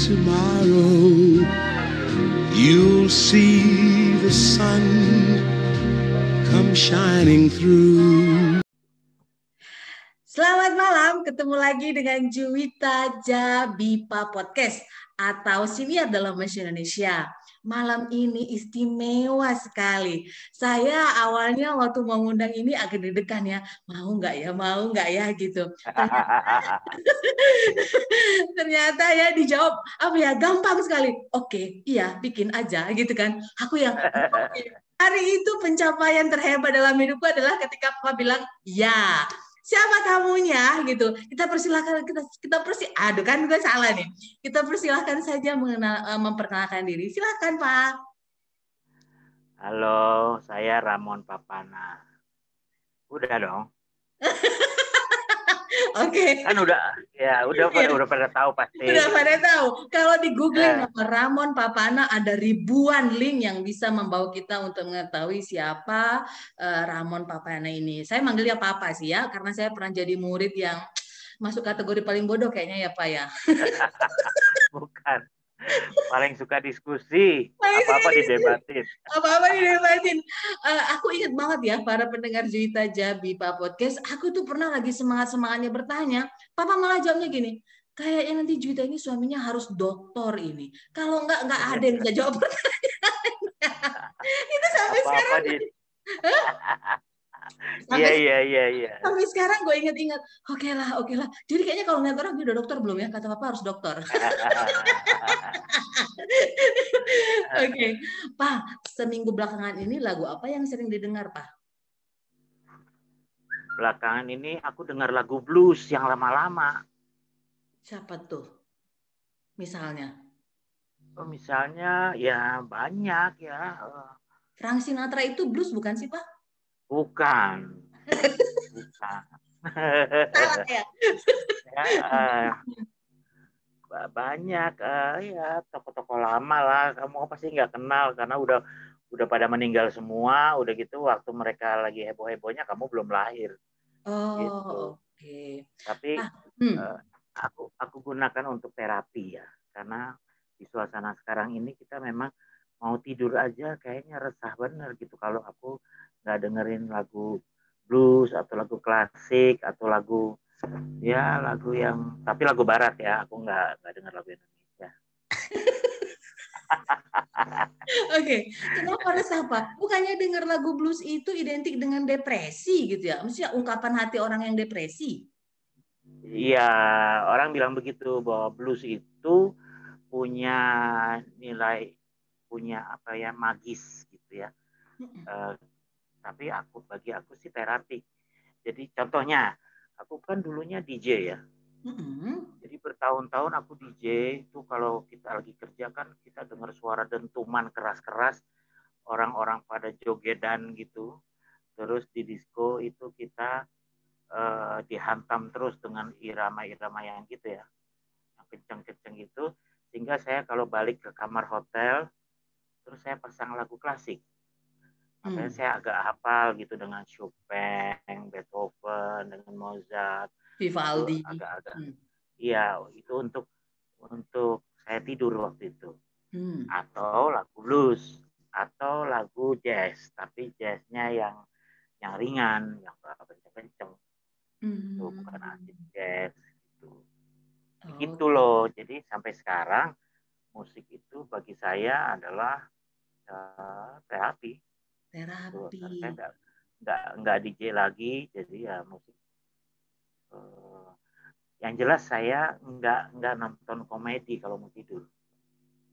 tomorrow you'll see the sun come shining through. Selamat malam, ketemu lagi dengan Juwita Jabipa Podcast atau Siniar dalam Bahasa Indonesia. Malam ini istimewa sekali. Saya awalnya waktu mau ngundang ini agak deg-degan ya, mau nggak ya, mau nggak ya gitu. Ternyata, ternyata ya dijawab apa ya gampang sekali. Oke, iya bikin aja gitu kan. Aku yang hari itu pencapaian terhebat dalam hidupku adalah ketika Papa bilang ya siapa tamunya? Gitu. Kita persilahkan kita kita persi aduh kan gue salah nih. Kita persilahkan saja mengenal eh, memperkenalkan diri. Silakan pak. Halo, saya Ramon Papana. Udah dong. oke Kan udah ya udah pada Iya. udah pada tahu pasti. udah pada tahu kalau di googling Eh. nama Ramon Papana ada ribuan link yang bisa membawa kita untuk mengetahui siapa eh, Ramon Papana ini saya manggilnya Papa sih ya karena saya pernah jadi murid yang masuk kategori paling bodoh kayaknya ya Pak ya Bukan. Paling suka diskusi, apa-apa didebatin. apa-apa didebatin. Eh, aku ingat banget ya para pendengar Juwita Jabi Pak Podcast, aku tuh pernah lagi semangat-semangatnya bertanya, Papa malah jawabnya gini, kayaknya nanti Juwita ini suaminya harus doktor ini. Kalau enggak enggak ada yang bisa jawab pertanyaannya. Itu sampai Apa-apa sekarang di Iya iya iya iya. sampai sekarang gue ingat-ingat. Oke lah, oke lah. Jadi kayaknya kalau ngeliat orang dia udah dokter belum ya? Kata Papa harus dokter. Oke, Pak, seminggu belakangan ini lagu apa yang sering didengar, Pak? Belakangan ini aku dengar lagu blues yang lama-lama. Siapa tuh? Misalnya, Oh, misalnya ya banyak ya. Eh, Frank Sinatra itu blues bukan sih, Pak? Bukan. Bukan. Salah ya. ba- banyak eh, ya toko-toko lama lah kamu pasti nggak kenal karena udah udah pada meninggal semua udah gitu waktu mereka lagi heboh-hebohnya kamu belum lahir Oh, Gitu. oke. tapi Ah, Hmm. eh, aku aku gunakan untuk terapi ya karena di suasana sekarang ini kita memang mau tidur aja kayaknya resah bener gitu kalau aku nggak dengerin lagu blues atau lagu klasik atau lagu ya lagu yang tapi lagu barat ya aku nggak nggak dengar lagu Indonesia Oke, kenapa resah, Pak? Bukannya dengar lagu blues itu identik dengan depresi gitu ya? Maksudnya ungkapan hati orang yang depresi. Iya orang bilang begitu bahwa blues itu punya nilai punya apa ya magis gitu ya Mm-mm. Tapi aku bagi aku sih terapi. Jadi contohnya, aku kan dulunya DJ ya. Jadi bertahun-tahun aku DJ itu kalau kita lagi kerja kan kita dengar suara dentuman keras-keras orang-orang pada jogedan gitu. Terus di disco itu kita eh, dihantam terus dengan irama-irama yang gitu ya. Yang kenceng-kenceng gitu sehingga saya kalau balik ke kamar hotel terus saya pasang lagu klasik. Makanya Hmm. saya agak hafal gitu dengan Chopin, Beethoven, dengan Mozart. Vivaldi. Agak-agak Hmm. Iya, itu untuk untuk saya tidur waktu itu. Hmm. Atau lagu blues atau lagu jazz, tapi jazznya yang yang ringan, yang kenceng-kenceng. Hmm. Itu bukan asik jazz gitu. Oh, Gitu loh. Jadi sampai sekarang musik itu bagi saya adalah eh, terapi. Terapi. nggak nggak nggak DJ lagi, jadi ya musik. eh, yang jelas saya nggak nggak nonton komedi kalau mau tidur.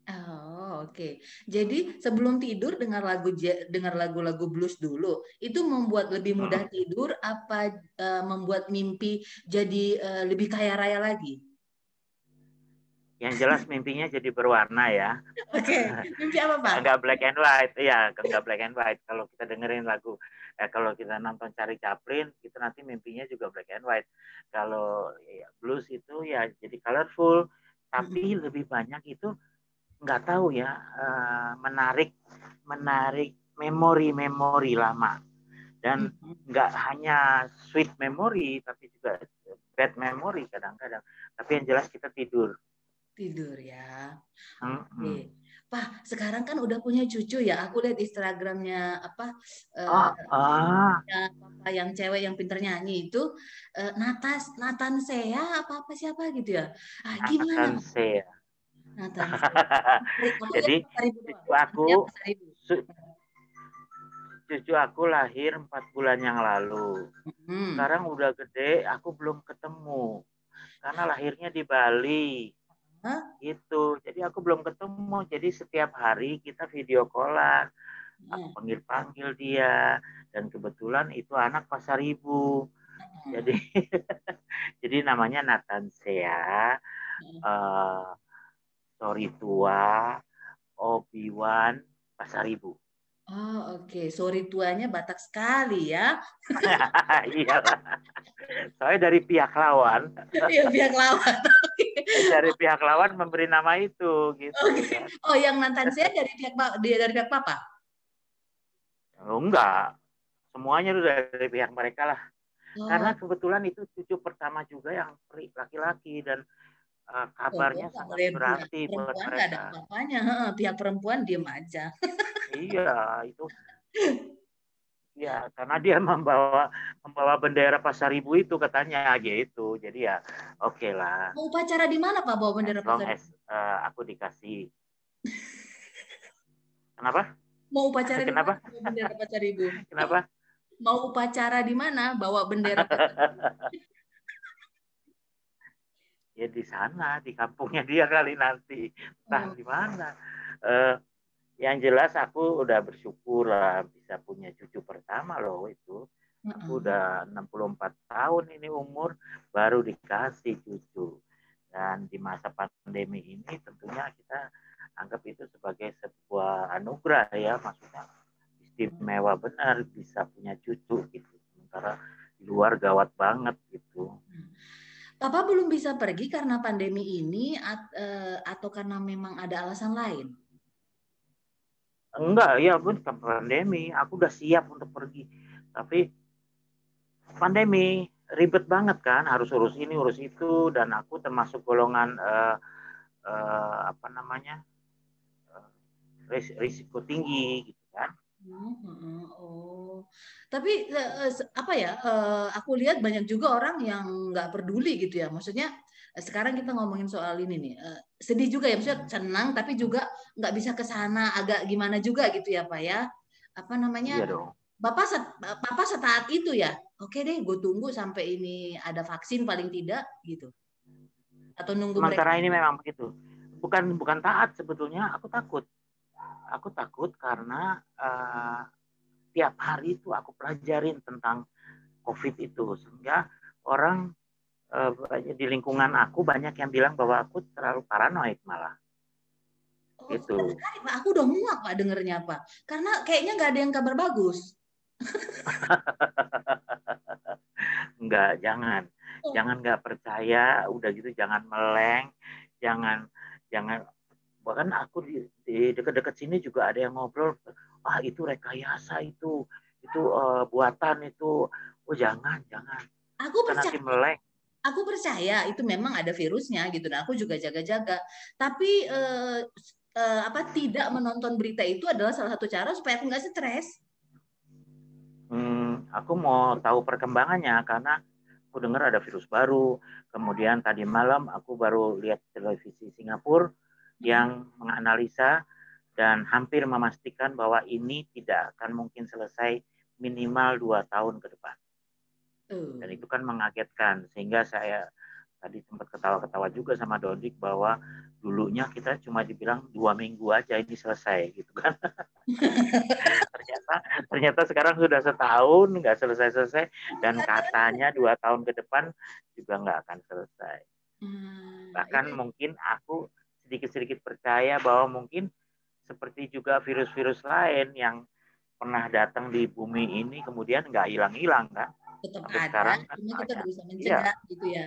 Oh, oke. Jadi sebelum tidur dengar lagu dengar lagu-lagu blues dulu. Itu membuat lebih mudah tidur apa eh, membuat mimpi jadi eh, lebih kaya raya lagi? Yang jelas mimpinya jadi berwarna ya. Oke, okay. mimpi apa Pak? Enggak black and white, ya enggak black and white. Kalau kita dengerin lagu, eh, kalau kita nonton Cari Chaplin, kita nanti mimpinya juga black and white. Kalau ya, blues itu ya jadi colorful, tapi hmm. lebih banyak itu nggak tahu ya, uh, menarik, menarik memori-memori lama dan nggak hanya sweet memory tapi juga bad memory kadang-kadang tapi yang jelas kita tidur tidur ya oke okay. Pak, sekarang kan udah punya cucu ya. Aku lihat Instagramnya apa oh, uh, yang, apa yang cewek yang pinter nyanyi itu uh, Natas Nathan Sea apa apa siapa gitu ya. Ah, gimana? Nathan Sea. Nathan Jadi cucu aku cucu aku lahir empat bulan yang lalu. Hmm. Sekarang udah gede, aku belum ketemu karena lahirnya di Bali. Huh? Gitu. Jadi aku belum ketemu. Jadi setiap hari kita video callan. Aku panggil-panggil dia dan kebetulan itu anak pasar ibu. Jadi jadi namanya Nathan Sea. Uh, sorry tua Obi-Wan pasar ibu. Oh oke, okay. sorry tuanya Batak sekali ya. iya Soalnya dari pihak lawan. Iya pihak lawan. dari pihak lawan memberi nama itu gitu. Okay. Oh yang mantan saya dari pihak dia dari pihak papa? Oh, enggak. Semuanya itu dari pihak mereka lah. Oh. Karena kebetulan itu cucu pertama juga yang laki-laki dan uh, kabarnya oh, sangat berarti buat mereka. ada apa-apanya, pihak perempuan diem aja. iya, itu. Ya, karena dia membawa membawa bendera Pasar Ibu itu katanya gitu. Jadi ya oke okay lah. Mau upacara di mana Pak bawa bendera Pasar Ibu? Uh, aku dikasih. Kenapa? Mau upacara Kenapa? di mana bendera Pasar Ibu? Kenapa? Mau upacara di mana bawa bendera Pasar Ibu? ya di sana di kampungnya dia kali nanti entah hmm. di mana uh, yang jelas aku udah bersyukur lah bisa punya cucu pertama loh itu. Aku udah 64 tahun ini umur baru dikasih cucu. Dan di masa pandemi ini tentunya kita anggap itu sebagai sebuah anugerah ya maksudnya istimewa benar bisa punya cucu gitu. Sementara di luar gawat banget gitu. Mm. Papa belum bisa pergi karena pandemi ini eh, atau karena memang ada alasan lain? Enggak, ya bukan pandemi. Aku udah siap untuk pergi. Tapi pandemi ribet banget kan, harus urus ini, urus itu, dan aku termasuk golongan uh, uh, apa namanya uh, risiko tinggi, gitu kan. Hmm, oh, tapi apa ya? Aku lihat banyak juga orang yang nggak peduli gitu ya. Maksudnya sekarang kita ngomongin soal ini nih, uh, sedih juga ya. Maksudnya senang, tapi juga nggak bisa ke sana, agak gimana juga gitu ya, pak ya. Apa namanya? Iya dong. Bapak set, Papa setaat itu ya. Oke deh, gue tunggu sampai ini ada vaksin paling tidak gitu. Atau nunggu Sementara mereka. ini memang begitu. Bukan bukan taat sebetulnya, aku takut aku takut karena uh, tiap hari itu aku pelajarin tentang COVID itu sehingga orang di lingkungan aku banyak yang bilang bahwa aku terlalu paranoid malah. Oh, gitu. Sekali, Pak. Aku udah muak Pak dengernya Pak. Karena kayaknya nggak ada yang kabar bagus. Enggak, jangan. Oh. Jangan nggak percaya, udah gitu jangan meleng, jangan jangan bahkan aku di, di dekat-dekat sini juga ada yang ngobrol ah itu rekayasa itu itu uh, buatan itu oh jangan jangan aku percaya melek aku percaya itu memang ada virusnya gitu. Dan aku juga jaga-jaga. Tapi uh, uh, apa tidak menonton berita itu adalah salah satu cara supaya aku nggak stres. Hmm, aku mau tahu perkembangannya karena aku dengar ada virus baru. Kemudian tadi malam aku baru lihat televisi Singapura yang menganalisa dan hampir memastikan bahwa ini tidak akan mungkin selesai minimal dua tahun ke depan. Dan itu kan mengagetkan sehingga saya tadi sempat ketawa-ketawa juga sama Dodik bahwa dulunya kita cuma dibilang dua minggu aja ini selesai gitu kan. ternyata ternyata sekarang sudah setahun nggak selesai-selesai dan katanya dua tahun ke depan juga nggak akan selesai. Hmm, Bahkan ini. mungkin aku sedikit-sedikit percaya bahwa mungkin seperti juga virus-virus lain yang pernah datang di bumi ini kemudian nggak hilang-hilang kan? Tetap ada, sekarang kan cuma kita bisa mencegah iya. gitu ya.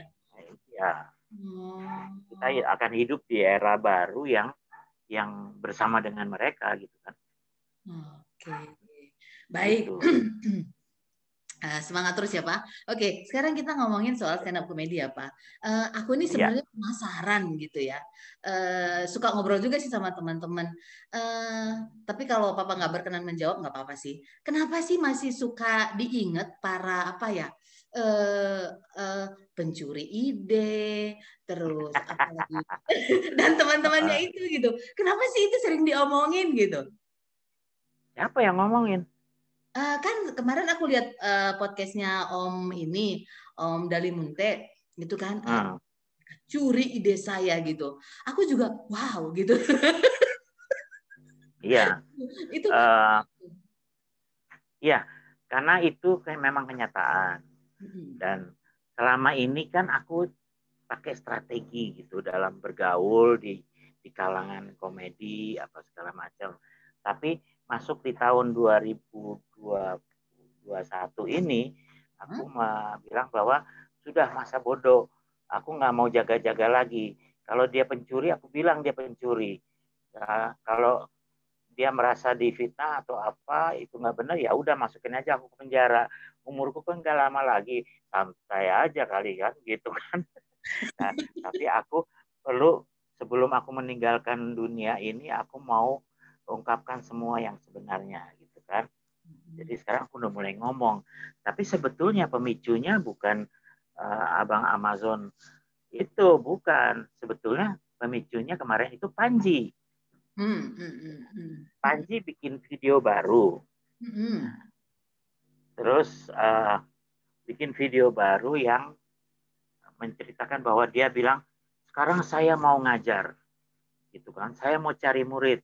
Iya. Hmm. Kita akan hidup di era baru yang yang bersama dengan mereka gitu kan. Oke. Baik. Gitu. Uh, semangat terus ya Pak. Oke, sekarang kita ngomongin soal stand up komedi ya Pak. Uh, aku ini iya. sebenarnya ya. penasaran gitu ya. Uh, suka ngobrol juga sih sama teman-teman. Uh, tapi kalau Papa nggak berkenan menjawab nggak apa-apa sih. Kenapa sih masih suka diingat para apa ya? Uh, uh, pencuri ide, terus apa lagi? dan teman-temannya itu gitu. Kenapa sih itu sering diomongin gitu? Siapa yang ngomongin? Uh, kan kemarin aku lihat uh, podcastnya Om ini, Om Dali Munte, gitu kan, uh. curi ide saya gitu. Aku juga wow gitu. Iya. itu. Uh, iya, karena itu memang kenyataan. Dan selama ini kan aku pakai strategi gitu dalam bergaul di di kalangan komedi apa segala macam. Tapi masuk di tahun 2021 ini aku hmm? bilang bahwa sudah masa bodoh aku nggak mau jaga-jaga lagi. Kalau dia pencuri aku bilang dia pencuri. Ya, kalau dia merasa difitnah atau apa itu nggak benar ya udah masukin aja aku ke penjara. Umurku kan nggak lama lagi santai aja kali kan gitu kan. Nah, tapi aku perlu sebelum aku meninggalkan dunia ini aku mau ungkapkan semua yang sebenarnya gitu kan. Jadi sekarang aku udah mulai ngomong. Tapi sebetulnya pemicunya bukan uh, abang Amazon itu bukan. Sebetulnya pemicunya kemarin itu Panji. Hmm, hmm, hmm. Panji bikin video baru. Hmm. Terus uh, bikin video baru yang menceritakan bahwa dia bilang sekarang saya mau ngajar gitu kan saya mau cari murid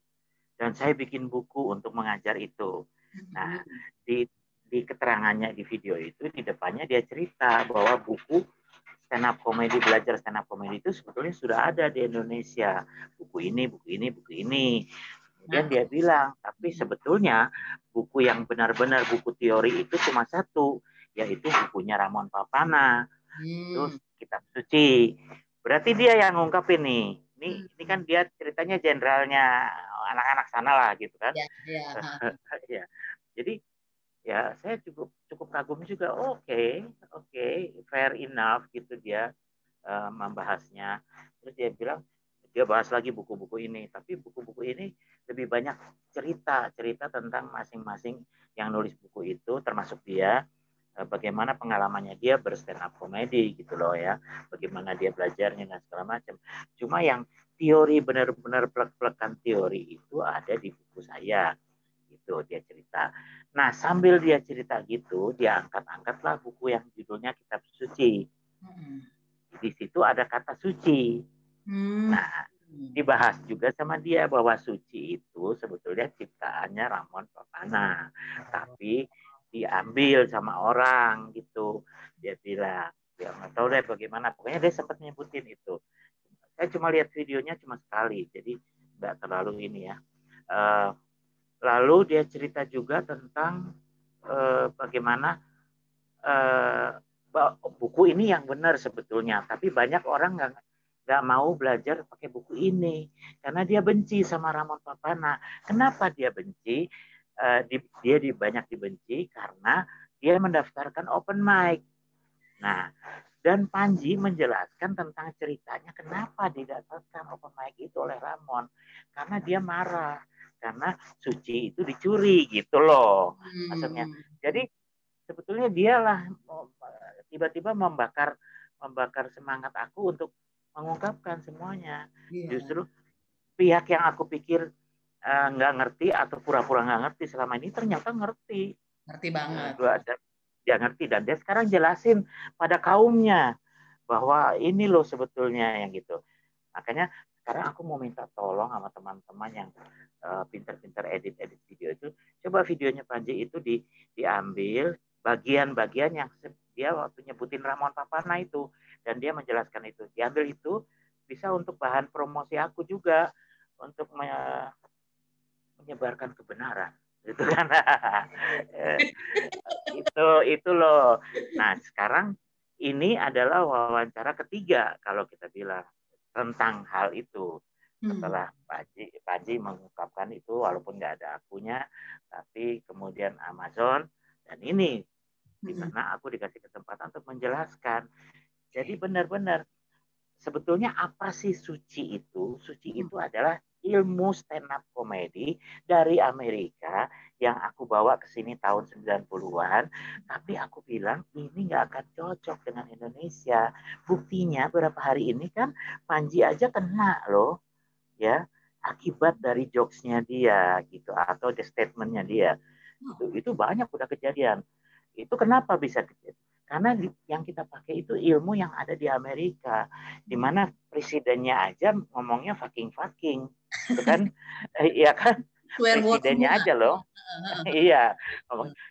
dan saya bikin buku untuk mengajar itu. Nah, di di keterangannya di video itu di depannya dia cerita bahwa buku stand up comedy belajar stand up comedy itu sebetulnya sudah ada di Indonesia. Buku ini, buku ini, buku ini. Kemudian dia bilang, tapi sebetulnya buku yang benar-benar buku teori itu cuma satu, yaitu bukunya Ramon Papana. Terus hmm. kitab suci. Berarti dia yang ngungkapin nih. Ini ini kan dia ceritanya jenderalnya anak-anak sana lah gitu kan. Ya, ya. ya. Jadi ya saya cukup cukup kagum juga. Oke, okay, oke, okay, fair enough gitu dia uh, membahasnya. Terus dia bilang dia bahas lagi buku-buku ini, tapi buku-buku ini lebih banyak cerita cerita tentang masing-masing yang nulis buku itu, termasuk dia bagaimana pengalamannya dia berstand up komedi gitu loh ya, bagaimana dia belajarnya dan segala macam. Cuma yang teori benar-benar plek-plekan teori itu ada di buku saya. Itu dia cerita. Nah sambil dia cerita gitu dia angkat-angkatlah buku yang judulnya kitab suci. Di situ ada kata suci. Hmm. nah dibahas juga sama dia bahwa suci itu sebetulnya ciptaannya Ramon Papana tapi diambil sama orang gitu. Dia bilang dia nggak tahu deh bagaimana. Pokoknya dia sempat nyebutin itu. Saya cuma lihat videonya cuma sekali jadi nggak terlalu ini ya. Uh, lalu dia cerita juga tentang uh, bagaimana uh, buku ini yang benar sebetulnya tapi banyak orang nggak nggak mau belajar pakai buku ini karena dia benci sama Ramon Papana kenapa dia benci uh, di, dia di, banyak dibenci karena dia mendaftarkan open mic nah dan Panji menjelaskan tentang ceritanya kenapa didapatkan open mic itu oleh Ramon. Karena dia marah. Karena suci itu dicuri gitu loh. Hmm. Maksudnya. Jadi sebetulnya dialah tiba-tiba membakar membakar semangat aku untuk mengungkapkan semuanya. Yeah. Justru pihak yang aku pikir eh, nggak uh, ngerti atau pura-pura nggak ngerti selama ini ternyata ngerti. Ngerti banget. Uh, dia ngerti dan dia sekarang jelasin pada kaumnya bahwa ini loh sebetulnya yang gitu. Makanya sekarang aku mau minta tolong sama teman-teman yang uh, pinter-pinter edit-edit video itu, coba videonya Panji itu di, diambil bagian-bagian yang dia waktu nyebutin Ramon Papana itu dan dia menjelaskan itu diambil itu bisa untuk bahan promosi aku juga untuk menyebarkan kebenaran gitu kan? Itu itu loh. Nah sekarang ini adalah wawancara ketiga kalau kita bilang tentang hal itu. Hmm. setelah Panji Panji mengungkapkan itu walaupun nggak ada akunya tapi kemudian Amazon dan ini di hmm. mana aku dikasih kesempatan untuk menjelaskan. Jadi benar-benar sebetulnya apa sih suci itu suci hmm. itu adalah ilmu stand up comedy dari Amerika yang aku bawa ke sini tahun 90-an. Tapi aku bilang ini nggak akan cocok dengan Indonesia. Buktinya beberapa hari ini kan Panji aja kena loh. ya Akibat dari jokesnya dia gitu atau the statementnya dia. Itu, itu banyak udah kejadian. Itu kenapa bisa kejadian? Karena yang kita pakai itu ilmu yang ada di Amerika, di mana presidennya aja ngomongnya fucking fucking, gitu kan? Iya kan? Presidennya aja loh. iya.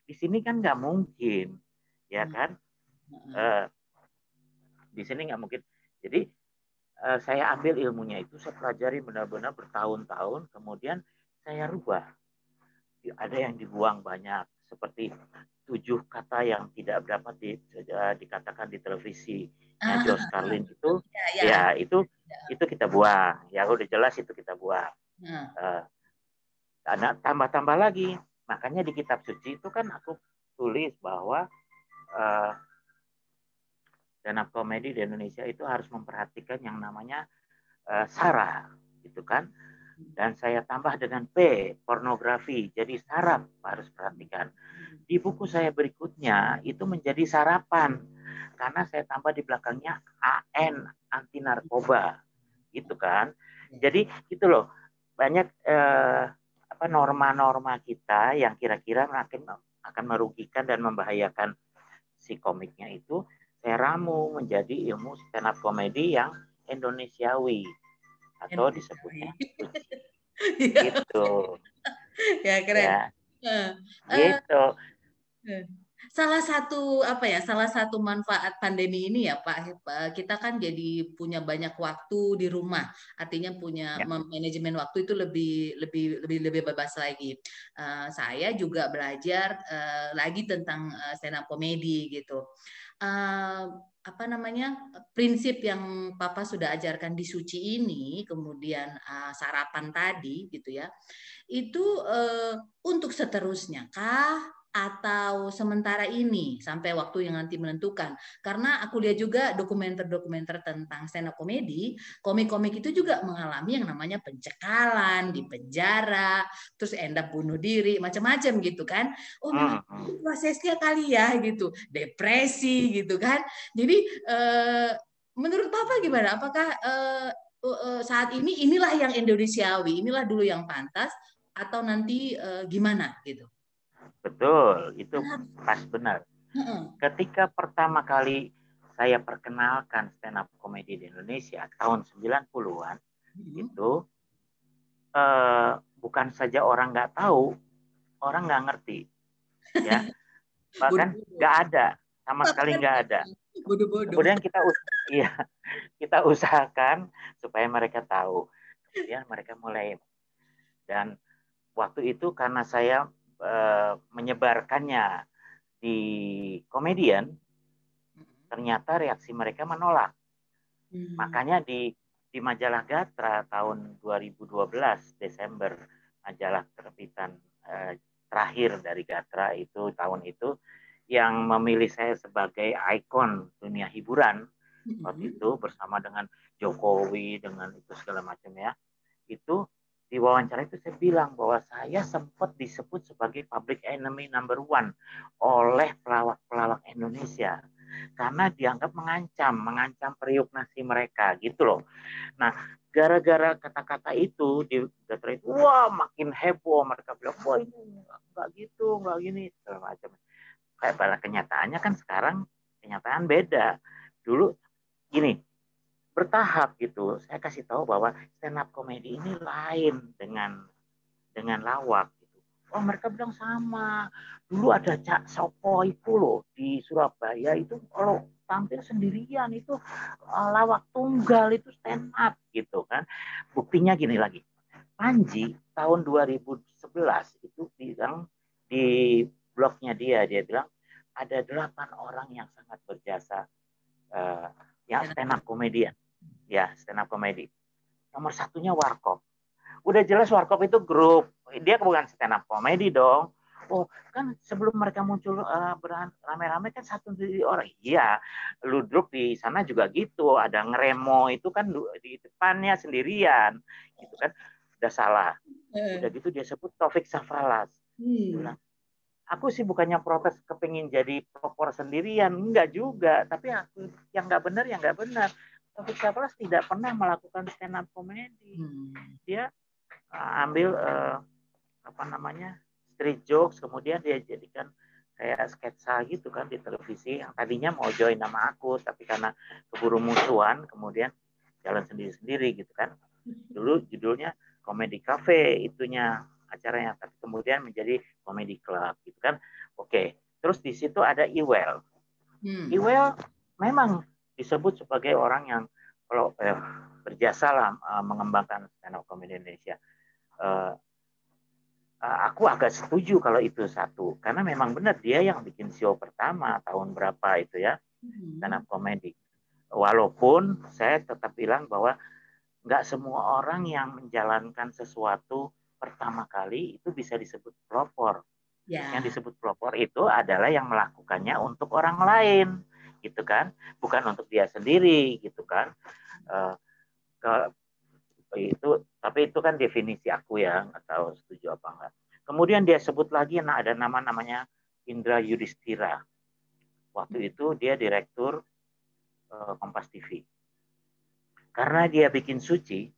Di sini kan nggak mungkin, ya hmm. kan? Uh, di sini nggak mungkin. Jadi uh, saya ambil ilmunya itu, saya pelajari benar-benar bertahun-tahun, kemudian saya rubah. Ada yang dibuang banyak, seperti tujuh kata yang tidak dapat di, uh, dikatakan di televisi ya, ah, Josh Carlin itu ya, ya. ya itu ya. itu kita buang ya udah jelas itu kita buang hmm. uh, tambah-tambah lagi makanya di kitab suci itu kan aku tulis bahwa uh, stand komedi di Indonesia itu harus memperhatikan yang namanya uh, sara gitu kan dan saya tambah dengan P pornografi. Jadi saraf harus perhatikan. Di buku saya berikutnya itu menjadi sarapan. Karena saya tambah di belakangnya AN anti narkoba. Gitu kan? Jadi gitu loh. Banyak eh, apa norma-norma kita yang kira-kira akan akan merugikan dan membahayakan si komiknya itu saya ramu menjadi ilmu stand up komedi yang Indonesiawi atau disebutnya gitu ya keren ya. Uh, gitu Salah satu apa ya? Salah satu manfaat pandemi ini ya Pak, kita kan jadi punya banyak waktu di rumah. Artinya punya ya. manajemen waktu itu lebih lebih lebih lebih bebas lagi. Uh, saya juga belajar uh, lagi tentang uh, stand up comedy gitu. Uh, apa namanya prinsip yang papa sudah ajarkan di suci ini kemudian uh, sarapan tadi gitu ya itu uh, untuk seterusnya kah atau sementara ini sampai waktu yang nanti menentukan. Karena aku lihat juga dokumenter-dokumenter tentang stand up comedy, komik-komik itu juga mengalami yang namanya pencekalan, di penjara, terus end up bunuh diri, macam-macam gitu kan. Oh, hmm, hmm. prosesnya kali ya gitu, depresi gitu kan. Jadi eh, menurut Papa gimana? Apakah eh, saat ini inilah yang Indonesiawi, inilah dulu yang pantas atau nanti eh, gimana gitu? Betul, itu pas benar. Ketika pertama kali saya perkenalkan stand up comedy di Indonesia tahun 90-an itu eh, bukan saja orang nggak tahu, orang nggak ngerti, ya. Bahkan nggak ada sama sekali nggak ada. Kemudian kita iya kita usahakan supaya mereka tahu, kemudian mereka mulai dan waktu itu karena saya Eh, menyebarkannya di komedian, ternyata reaksi mereka menolak. Hmm. Makanya di di majalah Gatra tahun 2012 Desember majalah terbitan eh, terakhir dari Gatra itu tahun itu yang memilih saya sebagai ikon dunia hiburan waktu itu bersama dengan Jokowi dengan itu segala macam ya itu di wawancara itu saya bilang bahwa saya sempat disebut sebagai public enemy number one oleh pelawak-pelawak Indonesia karena dianggap mengancam, mengancam periuk nasi mereka gitu loh. Nah, gara-gara kata-kata itu di itu, wah makin heboh mereka bilang, wah ini nggak gitu, nggak gini, segala macam. Kayak pada kenyataannya kan sekarang kenyataan beda. Dulu gini, bertahap gitu. Saya kasih tahu bahwa stand up comedy ini lain dengan dengan lawak gitu. Oh mereka bilang sama. Dulu ada Cak Sopo itu loh di Surabaya itu kalau tampil sendirian itu eh, lawak tunggal itu stand up gitu kan. Buktinya gini lagi. Panji tahun 2011 itu bilang di blognya dia dia bilang ada delapan orang yang sangat berjasa uh, yang stand up komedian ya stand up komedi nomor satunya Warkop. Udah jelas Warkop itu grup. Dia bukan stand up komedi dong. Oh kan sebelum mereka muncul uh, rame-rame kan satu orang. Iya ludruk di sana juga gitu. Ada ngeremo itu kan di depannya sendirian. Gitu kan. Udah salah. Eh. udah gitu dia sebut Taufik Safalas hmm. aku sih bukannya protes kepingin jadi pelopor sendirian. Enggak juga. Tapi aku yang nggak benar yang nggak benar Taufik Safalas tidak pernah melakukan stand up comedy. Hmm. Dia uh, ambil uh, apa namanya street jokes, kemudian dia jadikan kayak sketsa gitu kan di televisi yang tadinya mau join nama aku, tapi karena keburu musuhan, kemudian jalan sendiri-sendiri gitu kan. Dulu judulnya Comedy Cafe itunya acaranya, tapi kemudian menjadi Comedy Club gitu kan. Oke, terus di situ ada Iwel. Hmm. Iwel memang disebut sebagai orang yang kalau eh, berjasa lah uh, mengembangkan stand up comedy Indonesia. Uh, aku agak setuju kalau itu satu karena memang benar dia yang bikin show pertama tahun berapa itu ya hmm. stand up comedy. Walaupun saya tetap bilang bahwa nggak semua orang yang menjalankan sesuatu pertama kali itu bisa disebut pelopor. Yeah. Yang disebut pelopor itu adalah yang melakukannya untuk orang lain gitu kan. Bukan untuk dia sendiri gitu kan. Ke, itu tapi itu kan definisi aku ya nggak setuju apa enggak kemudian dia sebut lagi nah ada nama namanya Indra Yudhistira. Waktu itu dia direktur uh, Kompas TV karena dia bikin suci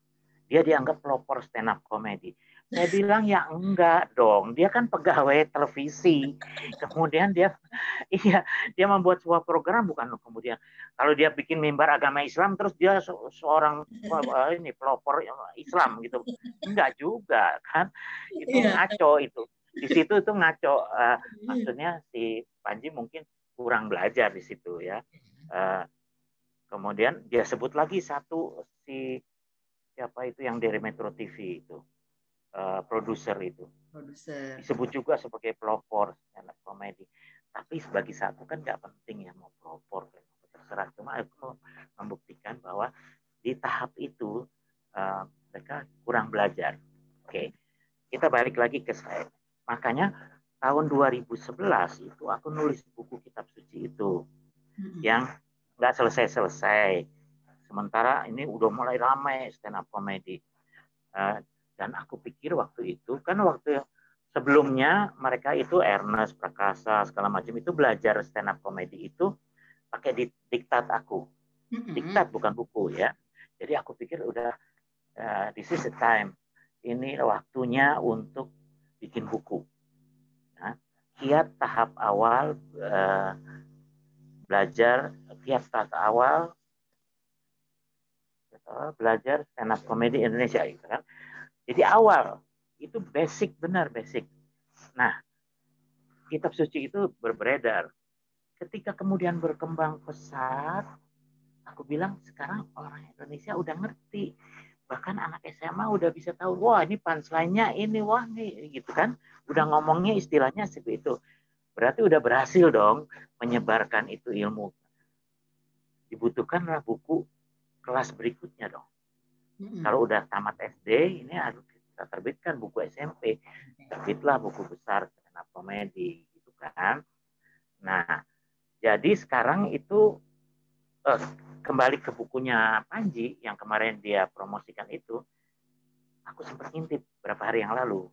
dia dianggap pelopor stand up comedy saya bilang ya enggak dong, dia kan pegawai televisi. Kemudian dia iya, dia membuat sebuah program bukan kemudian kalau dia bikin mimbar agama Islam terus dia se seorang ini pelopor Islam gitu. Enggak juga kan. Itu iya. ngaco itu. Di situ itu ngaco uh, maksudnya si Panji mungkin kurang belajar di situ ya. Uh, kemudian dia sebut lagi satu si siapa itu yang dari Metro TV itu uh, produser itu. Produser. Disebut juga sebagai pelopor stand up comedy. Tapi sebagai satu kan nggak penting ya mau pelopor kan. terserah. Cuma aku membuktikan bahwa di tahap itu uh, mereka kurang belajar. Oke, okay. kita balik lagi ke saya. Makanya tahun 2011 itu aku nulis buku kitab suci itu hmm. yang nggak selesai-selesai. Sementara ini udah mulai ramai stand up comedy. Uh, dan aku pikir waktu itu kan waktu sebelumnya mereka itu Ernest Prakasa segala macam itu belajar stand up comedy itu pakai diktat aku. Diktat bukan buku ya. Jadi aku pikir udah uh, this is the time. Ini waktunya untuk bikin buku. Nah, kiat tahap awal uh, belajar kiat tahap awal belajar stand up comedy Indonesia gitu kan. Jadi awal itu basic benar basic. Nah, kitab suci itu berbedar. Ketika kemudian berkembang pesat, aku bilang sekarang orang Indonesia udah ngerti. Bahkan anak SMA udah bisa tahu, wah ini punchline-nya ini, wah nih gitu kan. Udah ngomongnya istilahnya seperti itu. Berarti udah berhasil dong menyebarkan itu ilmu. Dibutuhkanlah buku kelas berikutnya dong. Hmm. Kalau udah tamat SD, ini harus kita terbitkan buku SMP. Terbitlah buku besar komedi, gitu kan. Nah, jadi sekarang itu eh, kembali ke bukunya Panji yang kemarin dia promosikan itu, aku sempat ngintip berapa hari yang lalu.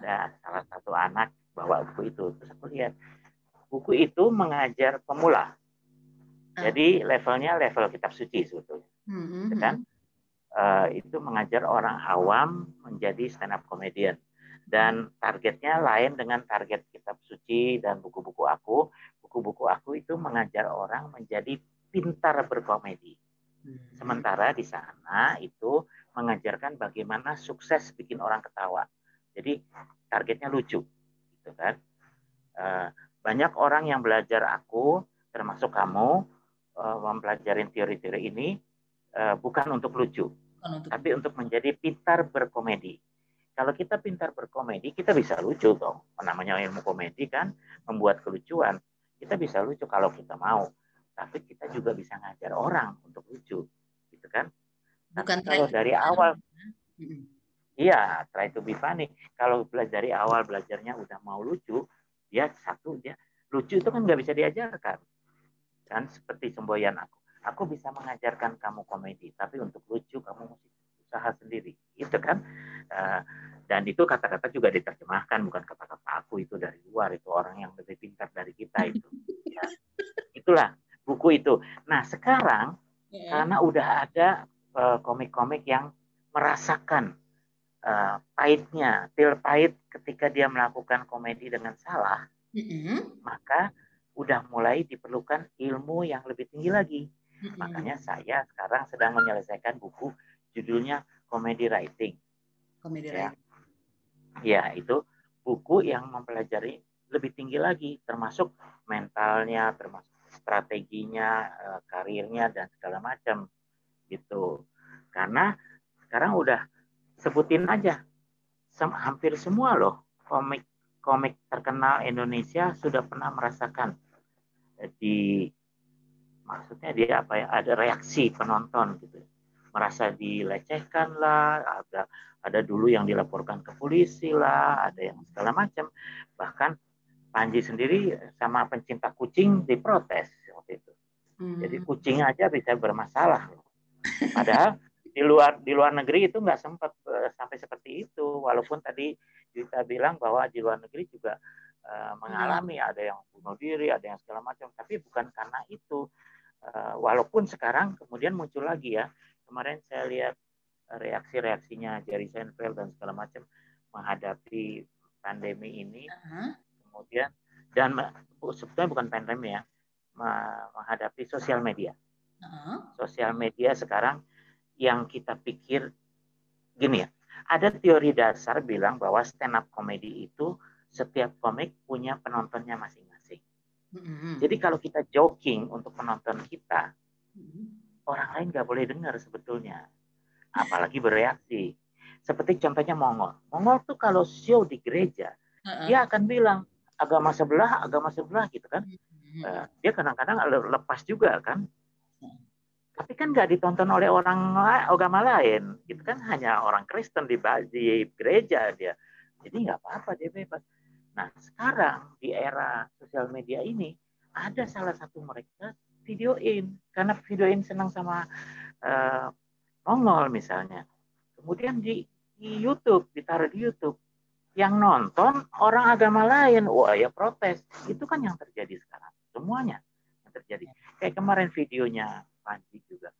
Ada salah satu anak bawa buku itu, terus aku lihat buku itu mengajar pemula. Jadi levelnya level kitab suci sebetulnya, -hmm. kan? Uh, itu mengajar orang awam menjadi stand up comedian dan targetnya lain dengan target kitab suci dan buku-buku aku. Buku-buku aku itu mengajar orang menjadi pintar berkomedi. Hmm. Sementara di sana itu mengajarkan bagaimana sukses bikin orang ketawa. Jadi targetnya lucu, gitu kan? Uh, banyak orang yang belajar aku, termasuk kamu, uh, mempelajari teori-teori ini uh, bukan untuk lucu, bukan untuk... tapi untuk menjadi pintar berkomedi. Kalau kita pintar berkomedi, kita bisa lucu dong. Namanya ilmu komedi kan, membuat kelucuan. Kita bisa lucu kalau kita mau. Tapi kita juga bisa ngajar orang untuk lucu. Gitu kan? Bukan kalau dari awal, iya, try to be funny. Kalau belajar dari awal belajarnya udah mau lucu, dia satu, dia lucu itu kan nggak bisa diajarkan. Kan seperti semboyan aku. Aku bisa mengajarkan kamu komedi, tapi untuk lucu kamu mesti usaha sendiri. Itu kan. Uh, dan itu kata-kata juga diterjemahkan bukan kata-kata aku itu dari luar itu orang yang lebih pintar dari kita itu ya. itulah buku itu nah sekarang yeah. karena udah ada eh, komik-komik yang merasakan uh, pahitnya pil pahit ketika dia melakukan komedi dengan salah mm-hmm. maka udah mulai diperlukan ilmu yang lebih tinggi lagi mm-hmm. makanya saya sekarang sedang menyelesaikan buku judulnya comedy writing comedy ya. writing ya itu buku yang mempelajari lebih tinggi lagi termasuk mentalnya termasuk strateginya eh, karirnya dan segala macam gitu karena sekarang udah sebutin aja sem hampir semua loh komik komik terkenal Indonesia sudah pernah merasakan eh, di maksudnya dia apa ya ada reaksi penonton gitu merasa dilecehkan lah ada ada dulu yang dilaporkan ke polisi lah, ada yang segala macam. Bahkan Panji sendiri sama pencinta kucing diprotes waktu itu. Hmm. Jadi kucing aja bisa bermasalah. Padahal di luar di luar negeri itu nggak sempat uh, sampai seperti itu. Walaupun tadi kita bilang bahwa di luar negeri juga uh, mengalami hmm. ada yang bunuh diri, ada yang segala macam. Tapi bukan karena itu. Uh, walaupun sekarang kemudian muncul lagi ya. Kemarin saya lihat reaksi-reaksinya Jerry Seinfeld dan segala macam menghadapi pandemi ini. Uh-huh. Kemudian dan sebetulnya bukan pandemi ya, menghadapi sosial media. Uh-huh. Sosial media sekarang yang kita pikir gini ya, ada teori dasar bilang bahwa stand up comedy itu setiap komik punya penontonnya masing-masing. Jadi kalau kita joking untuk penonton kita, orang lain nggak boleh dengar sebetulnya apalagi bereaksi. Seperti contohnya Mongol. Mongol tuh kalau show di gereja, uh-uh. dia akan bilang agama sebelah, agama sebelah gitu kan. Uh, dia kadang-kadang lepas juga kan. Tapi kan nggak ditonton oleh orang agama lain, gitu kan hanya orang Kristen di, di gereja dia. Jadi nggak apa-apa dia bebas. Nah sekarang di era sosial media ini ada salah satu mereka videoin karena videoin senang sama uh, nongol misalnya. Kemudian di, di YouTube, ditaruh di YouTube. Yang nonton orang agama lain, wah ya protes. Itu kan yang terjadi sekarang. Semuanya yang terjadi. Kayak kemarin videonya Panji juga.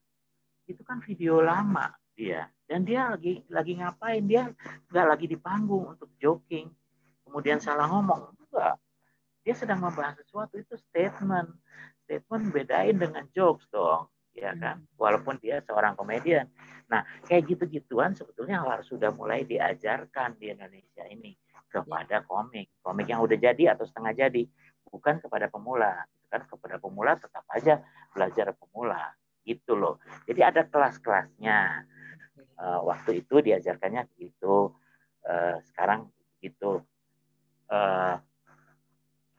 Itu kan video lama dia. Dan dia lagi lagi ngapain? Dia nggak lagi di panggung untuk joking. Kemudian salah ngomong. Enggak. Dia sedang membahas sesuatu itu statement. Statement bedain dengan jokes dong ya hmm. kan walaupun dia seorang komedian nah kayak gitu-gituan sebetulnya harus sudah mulai diajarkan di Indonesia ini kepada ya. komik komik yang udah jadi atau setengah jadi bukan kepada pemula gitu kan kepada pemula tetap aja belajar pemula gitu loh jadi ada kelas-kelasnya uh, waktu itu diajarkannya gitu uh, sekarang gitu uh,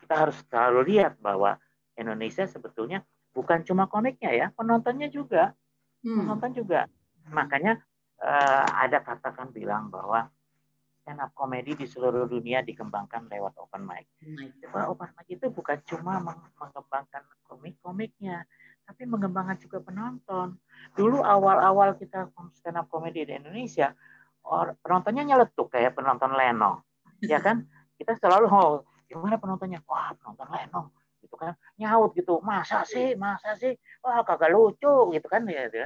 kita harus selalu lihat bahwa Indonesia sebetulnya bukan cuma komiknya ya, penontonnya juga. Hmm. Penonton juga. Makanya uh, ada katakan bilang bahwa stand up comedy di seluruh dunia dikembangkan lewat open mic. Bahwa open mic itu bukan cuma mengembangkan komik-komiknya, tapi mengembangkan juga penonton. Dulu awal-awal kita stand up comedy di Indonesia, penontonnya nyeletuk kayak penonton Leno, ya kan? Kita selalu oh, gimana penontonnya? Wah, penonton Leno gitu kan nyaut gitu masa sih masa sih wah kagak lucu gitu kan ya, ya.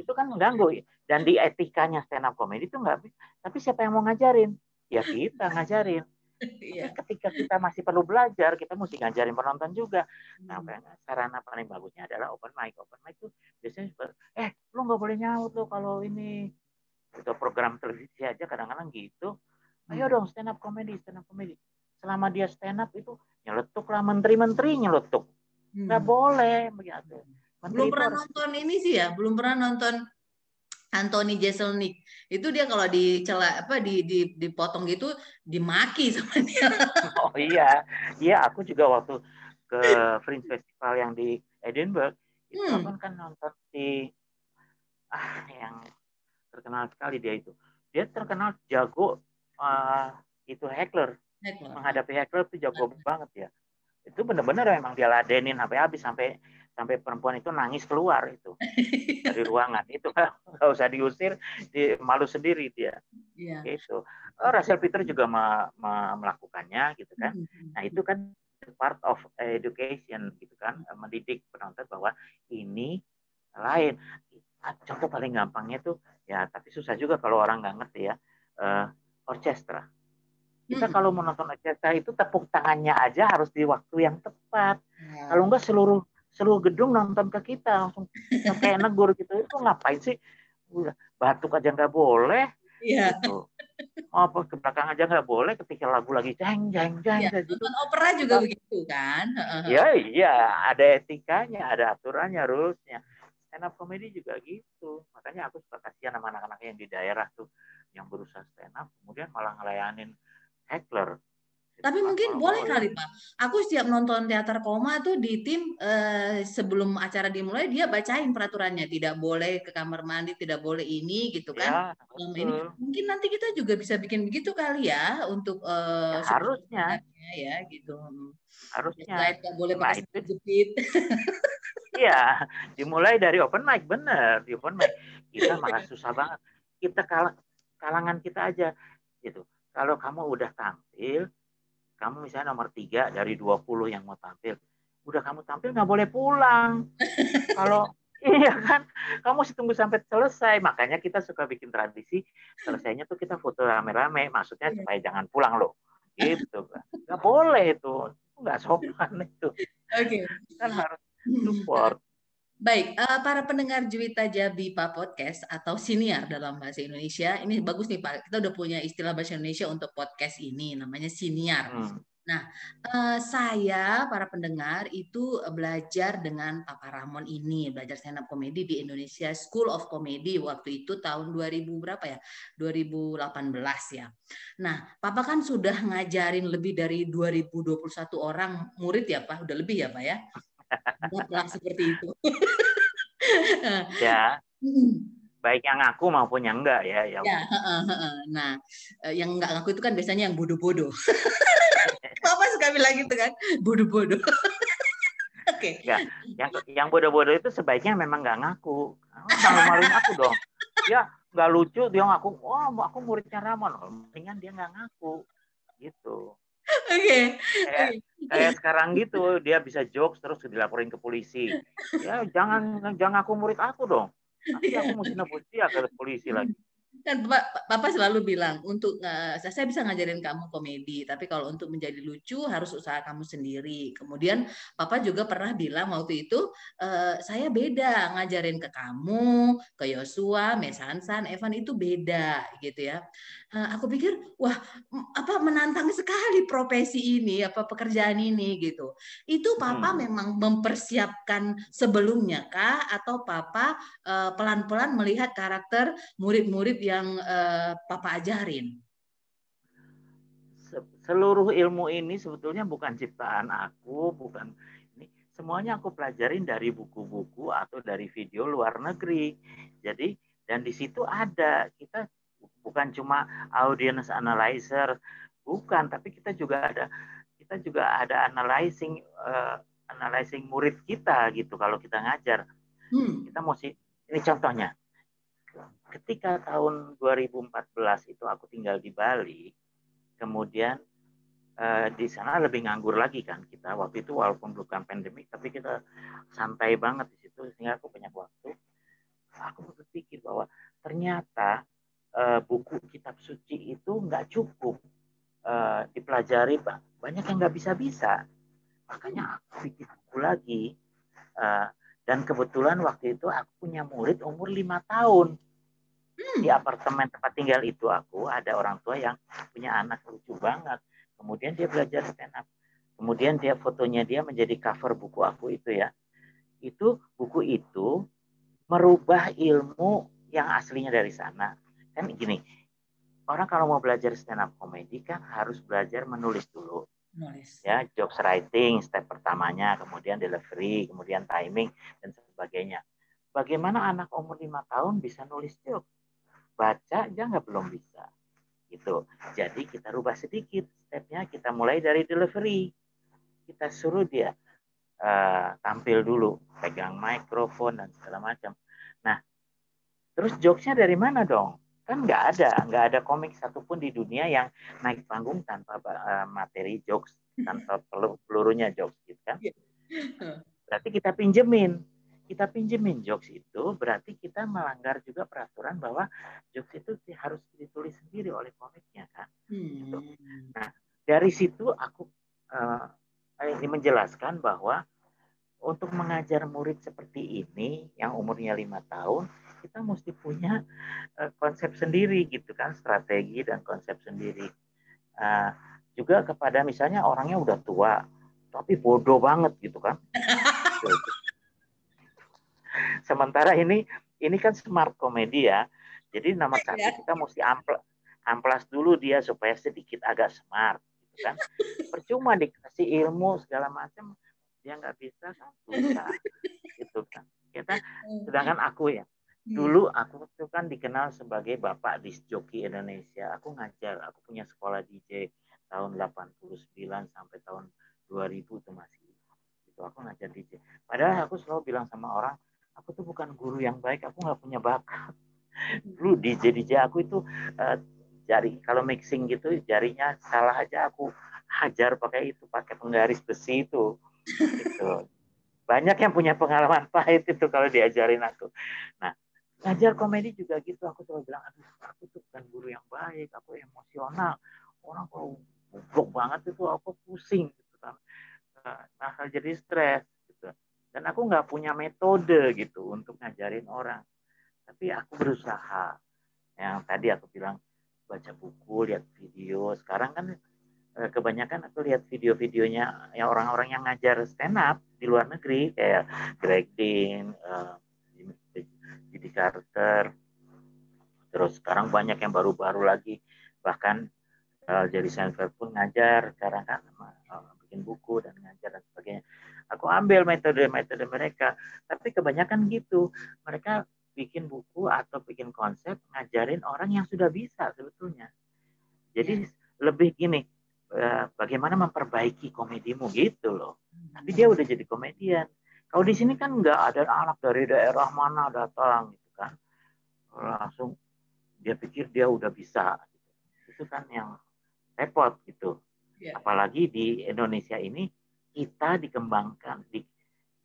itu kan mengganggu dan di etikanya stand up comedy itu enggak tapi siapa yang mau ngajarin ya kita ngajarin Iya. ketika kita masih perlu belajar, kita mesti ngajarin penonton juga. Nah, hmm. sarana paling bagusnya adalah open mic. Open mic itu biasanya eh, lu nggak boleh nyaut lo kalau ini itu program televisi aja kadang-kadang gitu. Ayo dong stand up comedy stand up comedy selama dia stand up itu nyeletuk lah menteri-menteri nyeletuk nggak hmm. boleh begitu belum pernah nonton ini sih ya belum pernah nonton Anthony Jeselnik itu dia kalau dicela apa di, di dipotong gitu dimaki sama dia. Oh iya, iya aku juga waktu ke Fringe Festival yang di Edinburgh itu hmm. kan nonton si ah yang terkenal sekali dia itu. Dia terkenal jago uh, itu heckler. heckler. Menghadapi heckler itu jago banget ya. Itu benar-benar memang dia ladenin sampai habis sampai sampai perempuan itu nangis keluar itu dari ruangan itu nggak usah diusir di, malu sendiri dia yeah. itu oh, Russell Peter juga me, me, melakukannya gitu kan mm-hmm. nah itu kan part of education gitu kan mendidik penonton bahwa ini lain contoh paling gampangnya tuh ya tapi susah juga kalau orang nggak ngerti ya uh, orkestra kita hmm. kalau menonton orkestra itu tepuk tangannya aja harus di waktu yang tepat. Ya. Kalau enggak seluruh seluruh gedung nonton ke kita langsung kayak negur gitu itu ngapain sih udah batuk aja nggak boleh Iya. Gitu. Oh, apa ke belakang aja nggak boleh ketika lagu lagi jeng jeng jeng ya, gitu. Nonton opera juga nah, begitu kan? Iya iya ada etikanya, ada aturannya, rulesnya. Stand up comedy juga gitu. Makanya aku suka kasihan sama anak-anak yang di daerah tuh yang berusaha stand up, kemudian malah ngelayanin heckler tapi mungkin boleh kali Pak. Aku setiap nonton teater koma tuh di tim eh, sebelum acara dimulai dia bacain peraturannya tidak boleh ke kamar mandi, tidak boleh ini gitu kan. Ya, ini mungkin nanti kita juga bisa bikin begitu kali ya untuk eh, ya, harusnya ya gitu. Harusnya. Tidak boleh nah, pakai nah, jepit. Iya, dimulai dari open mic bener di open mic kita malah susah banget. Kita kal kalangan kita aja gitu. Kalau kamu udah tampil, kamu misalnya nomor tiga dari 20 yang mau tampil, udah kamu tampil nggak boleh pulang. Kalau Iya kan, kamu mesti tunggu sampai selesai. Makanya kita suka bikin tradisi selesainya tuh kita foto rame-rame. Maksudnya iya. supaya jangan pulang loh. Gitu. Nggak boleh itu. Nggak sopan itu. Oke. Okay. Kan harus support. Baik, uh, para pendengar Juwita Jabi Pak Podcast atau siniar dalam bahasa Indonesia, ini bagus nih Pak. Kita udah punya istilah bahasa Indonesia untuk podcast ini, namanya siniar. Hmm. Nah, uh, saya para pendengar itu belajar dengan Papa Ramon ini, belajar stand up comedy di Indonesia School of Comedy waktu itu tahun 2000 berapa ya? 2018 ya. Nah, Papa kan sudah ngajarin lebih dari 2021 orang murid ya Pak, udah lebih ya Pak ya? Lah seperti itu. ya. Baik yang ngaku maupun yang enggak ya. Ya, ya nah eh, yang enggak ngaku itu kan biasanya yang bodoh-bodoh. Papa suka bilang gitu kan, bodoh-bodoh. Oke. Okay. Ya, yang yang bodoh-bodoh itu sebaiknya memang nggak ngaku. Malu-maluin aku dong. Ya, nggak lucu dia ngaku, wah oh, aku muridnya Ramon. Mendingan dia nggak ngaku. Gitu. Oke. Okay. Kayak, kayak sekarang gitu, dia bisa jokes terus dilaporin ke polisi. Ya jangan jangan aku murid aku dong. Nanti aku mesti nebus dia ke polisi lagi kan Bapak, Bapak selalu bilang untuk uh, saya bisa ngajarin kamu komedi, tapi kalau untuk menjadi lucu harus usaha kamu sendiri. Kemudian Papa juga pernah bilang waktu itu uh, saya beda ngajarin ke kamu, ke Yosua, Mesansan, Evan itu beda gitu ya. Uh, aku pikir wah apa menantang sekali profesi ini, apa pekerjaan ini gitu. Itu Papa hmm. memang mempersiapkan sebelumnya kah atau Papa pelan-pelan uh, melihat karakter murid-murid yang uh, Papa ajarin? Seluruh ilmu ini sebetulnya bukan ciptaan aku, bukan ini semuanya aku pelajarin dari buku-buku atau dari video luar negeri. Jadi dan di situ ada kita bukan cuma audience analyzer, bukan, tapi kita juga ada kita juga ada analyzing uh, analyzing murid kita gitu kalau kita ngajar. Hmm. Kita mesti ini contohnya ketika tahun 2014 itu aku tinggal di Bali, kemudian eh, di sana lebih nganggur lagi kan kita waktu itu walaupun bukan pandemi tapi kita santai banget di situ sehingga aku banyak waktu. Aku berpikir bahwa ternyata eh, buku kitab suci itu nggak cukup eh, dipelajari banyak yang nggak bisa-bisa. Makanya aku bikin buku lagi. Eh, dan kebetulan waktu itu aku punya murid umur lima tahun Hmm. Di apartemen tempat tinggal itu aku ada orang tua yang punya anak lucu banget. Kemudian dia belajar stand up. Kemudian dia fotonya dia menjadi cover buku aku itu ya. Itu buku itu merubah ilmu yang aslinya dari sana. Kan gini, orang kalau mau belajar stand up comedy kan harus belajar menulis dulu. Nulis. Ya, jokes writing step pertamanya, kemudian delivery, kemudian timing dan sebagainya. Bagaimana anak umur lima tahun bisa nulis joke? Baca aja nggak belum bisa gitu. Jadi kita rubah sedikit stepnya, kita mulai dari delivery. Kita suruh dia uh, tampil dulu, pegang mikrofon dan segala macam. Nah, terus jokesnya dari mana dong? Kan nggak ada, nggak ada komik satupun di dunia yang naik panggung tanpa uh, materi jokes, tanpa pelurunya jokes, gitu kan? Iya. Berarti kita pinjemin kita pinjemin jokes itu berarti kita melanggar juga peraturan bahwa jokes itu harus ditulis sendiri oleh komiknya kan. Gitu. Hmm. Nah dari situ aku uh, ini menjelaskan bahwa untuk mengajar murid seperti ini yang umurnya lima tahun kita mesti punya uh, konsep sendiri gitu kan strategi dan konsep sendiri. Uh, juga kepada misalnya orangnya udah tua tapi bodoh banget gitu kan. Sementara ini ini kan smart komedi ya. Jadi nama iya. satu kita mesti ampl amplas dulu dia supaya sedikit agak smart gitu kan. Percuma dikasih ilmu segala macam dia nggak bisa kan susah gitu kan. Kita sedangkan aku ya hmm. dulu aku itu kan dikenal sebagai bapak disc joki Indonesia. Aku ngajar, aku punya sekolah DJ tahun 89 sampai tahun 2000 itu masih itu aku ngajar DJ. Padahal aku selalu bilang sama orang, aku tuh bukan guru yang baik aku nggak punya bakat. Dulu DJ DJ aku itu uh, jari kalau mixing gitu jarinya salah aja aku hajar pakai itu pakai penggaris besi itu gitu. banyak yang punya pengalaman pahit itu kalau diajarin aku. Nah ngajar komedi juga gitu aku selalu bilang aduh aku tuh bukan guru yang baik aku emosional. Orang kalau goblok banget itu aku pusing gitu kan. Nah jadi stres dan aku nggak punya metode gitu untuk ngajarin orang. Tapi aku berusaha. Yang tadi aku bilang baca buku lihat video. Sekarang kan eh, kebanyakan aku lihat video-videonya yang orang-orang yang ngajar stand up di luar negeri. Kayak Greg Dean, uh, Didi Carter, terus sekarang banyak yang baru-baru lagi. Bahkan uh, Jerry Seinfeld pun ngajar. Sekarang kan uh, bikin buku dan ngajar dan sebagainya. Aku ambil metode-metode mereka, tapi kebanyakan gitu. Mereka bikin buku atau bikin konsep ngajarin orang yang sudah bisa sebetulnya. Jadi yeah. lebih gini, eh, bagaimana memperbaiki komedimu gitu loh. Tapi dia udah jadi komedian. Kalau di sini kan nggak ada anak dari daerah mana datang gitu kan, langsung dia pikir dia udah bisa. Itu kan yang repot gitu. Yeah. Apalagi di Indonesia ini kita dikembangkan, di,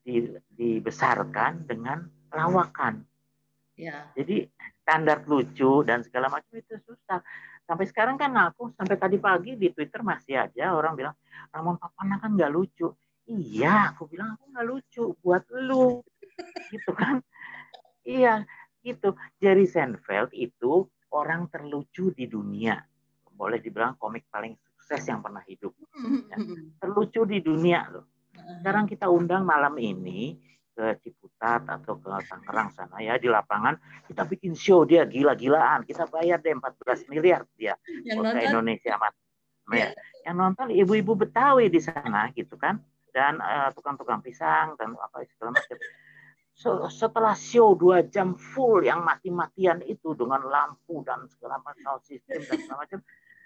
di, dibesarkan dengan lawakan. Yeah. Jadi standar lucu dan segala macam itu susah. Sampai sekarang kan aku sampai tadi pagi di Twitter masih aja orang bilang Ramon Papana kan nggak lucu. Iya, aku bilang aku nggak lucu buat lu, gitu kan? Iya, gitu. Jerry Seinfeld itu orang terlucu di dunia. Boleh dibilang komik paling sukses yang pernah hidup. Ya. Terlucu di dunia loh. Sekarang kita undang malam ini ke Ciputat atau ke Tangerang sana ya di lapangan. Kita bikin show dia gila-gilaan. Kita bayar deh 14 miliar dia yang nonton, Indonesia amat ya. yang nonton ibu-ibu Betawi di sana gitu kan. Dan uh, tukang-tukang pisang dan apa segala macam. So, setelah show dua jam full yang mati-matian itu dengan lampu dan segala macam sistem dan segala macam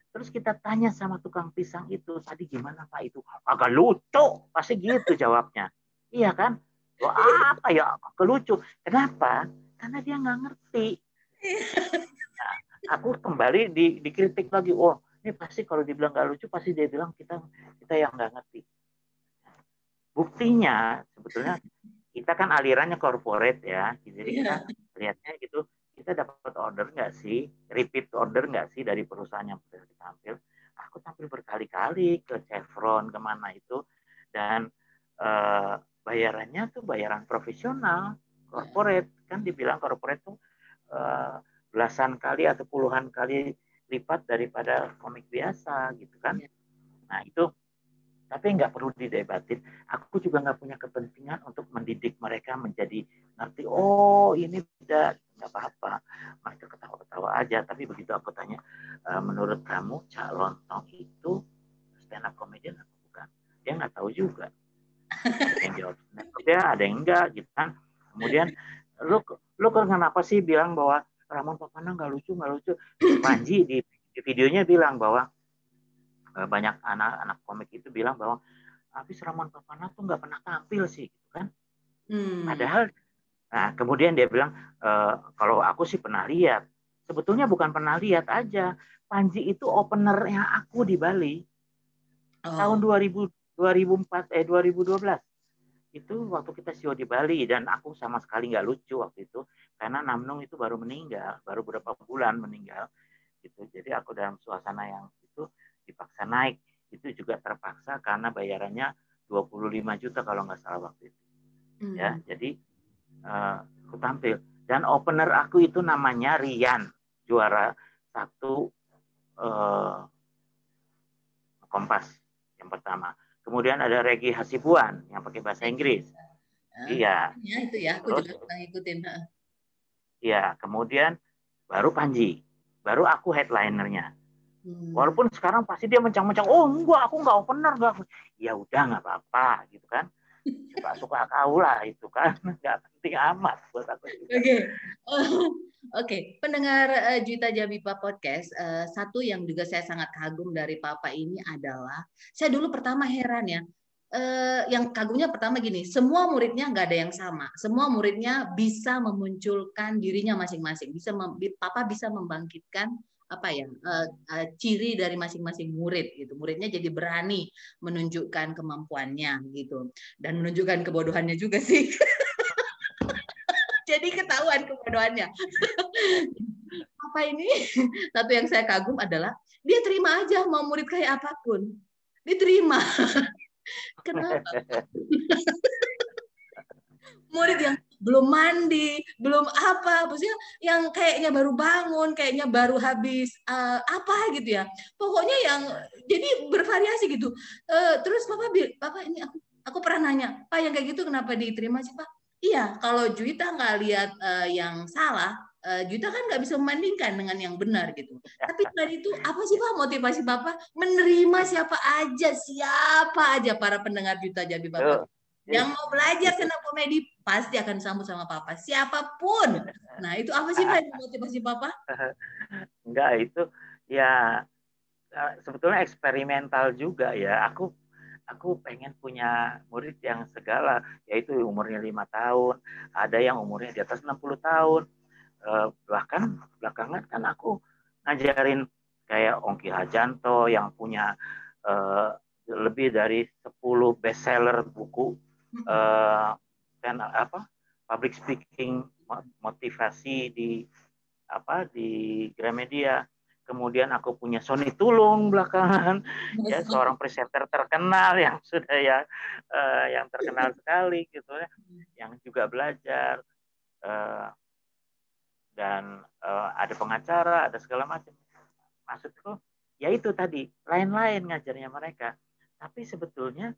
Terus kita tanya sama tukang pisang itu, tadi gimana Pak itu? Agak lucu, pasti gitu jawabnya. Iya kan? Wah, apa ya? Kelucu. Kenapa? Karena dia nggak ngerti. Nah, aku kembali di, dikritik lagi. Oh, ini pasti kalau dibilang nggak lucu, pasti dia bilang kita kita yang nggak ngerti. Buktinya sebetulnya kita kan alirannya corporate ya, jadi kita iya. lihatnya gitu kita dapat order nggak sih, repeat order nggak sih dari perusahaan yang sudah ditampil? Aku tampil berkali-kali ke Chevron ke mana itu dan uh, bayarannya tuh bayaran profesional, corporate kan dibilang corporate tuh uh, belasan kali atau puluhan kali lipat daripada komik biasa gitu kan. Iya. Nah itu tapi nggak perlu didebatin. Aku juga nggak punya kepentingan untuk mendidik mereka menjadi ngerti. Oh ini tidak nggak apa-apa. Mereka ketawa-ketawa aja. Tapi begitu aku tanya, e, menurut kamu Cak Lontong itu stand up comedian atau bukan? Dia nggak tahu juga. Ada yang jawab ada yang enggak gitu kan. Kemudian lu lu kenapa sih bilang bahwa Ramon Papana nggak lucu nggak lucu Panji di, di videonya bilang bahwa banyak anak-anak komik itu bilang bahwa habis Ramon Papana tuh nggak pernah tampil sih gitu kan. Hmm. padahal nah kemudian dia bilang e, kalau aku sih pernah lihat. Sebetulnya bukan pernah lihat aja. Panji itu openernya aku di Bali. Oh. tahun 2000 2004 eh 2012 itu waktu kita show di Bali dan aku sama sekali nggak lucu waktu itu. Karena Namnung itu baru meninggal baru beberapa bulan meninggal gitu. Jadi aku dalam suasana yang itu dipaksa naik itu juga terpaksa karena bayarannya 25 juta kalau nggak salah waktu itu hmm. ya jadi uh, aku tampil dan opener aku itu namanya Rian juara satu uh, Kompas yang pertama Kemudian ada Regi Hasibuan yang pakai bahasa Inggris. Uh, iya. Ya itu ya, aku Terus, juga ngikutin. Iya, kemudian baru Panji, baru aku headlinernya. Hmm. Walaupun sekarang pasti dia mencang-mencang, oh enggak, aku enggak opener, enggak. Ya udah nggak apa-apa, gitu kan. Suka-suka kau lah itu kan, nggak penting amat buat aku. Oke, okay. Oke, pendengar uh, Juta Jabipa podcast, uh, satu yang juga saya sangat kagum dari Papa ini adalah, saya dulu pertama heran ya, uh, yang kagumnya pertama gini, semua muridnya nggak ada yang sama, semua muridnya bisa memunculkan dirinya masing-masing, bisa Papa bisa membangkitkan apa ya uh, uh, ciri dari masing-masing murid gitu muridnya jadi berani menunjukkan kemampuannya gitu dan menunjukkan kebodohannya juga sih jadi ketahuan kebodohannya. Apa ini? Satu yang saya kagum adalah dia terima aja mau murid kayak apa pun. Diterima. Kenapa? murid yang belum mandi, belum apa, maksudnya yang kayaknya baru bangun, kayaknya baru habis uh, apa gitu ya. Pokoknya yang jadi bervariasi gitu. Uh, terus papa, papa ini aku aku pernah nanya, pak yang kayak gitu kenapa diterima sih pak? Iya, kalau Juita nggak lihat uh, yang salah, uh, Juita kan nggak bisa membandingkan dengan yang benar gitu. Tapi tadi itu apa sih Pak motivasi Bapak menerima siapa aja, siapa aja para pendengar Juta jadi Bapak. Yang mau belajar kena komedi pasti akan sambut sama Papa, siapa pun. Nah, itu apa sih Pak motivasi Papa? Enggak, itu ya eh, sebetulnya eksperimental juga ya. Aku aku pengen punya murid yang segala, yaitu umurnya lima tahun, ada yang umurnya di atas 60 tahun. Eh, bahkan belakangan kan aku ngajarin kayak Ongki Hajanto yang punya uh, lebih dari 10 bestseller buku uh, dan apa public speaking motivasi di apa di Gramedia. Kemudian aku punya Sony Tulung belakangan. Ya seorang presenter terkenal yang sudah ya uh, yang terkenal sekali gitu ya. Yang juga belajar uh, dan uh, ada pengacara ada segala macam. Maksudku ya itu tadi lain-lain ngajarnya mereka. Tapi sebetulnya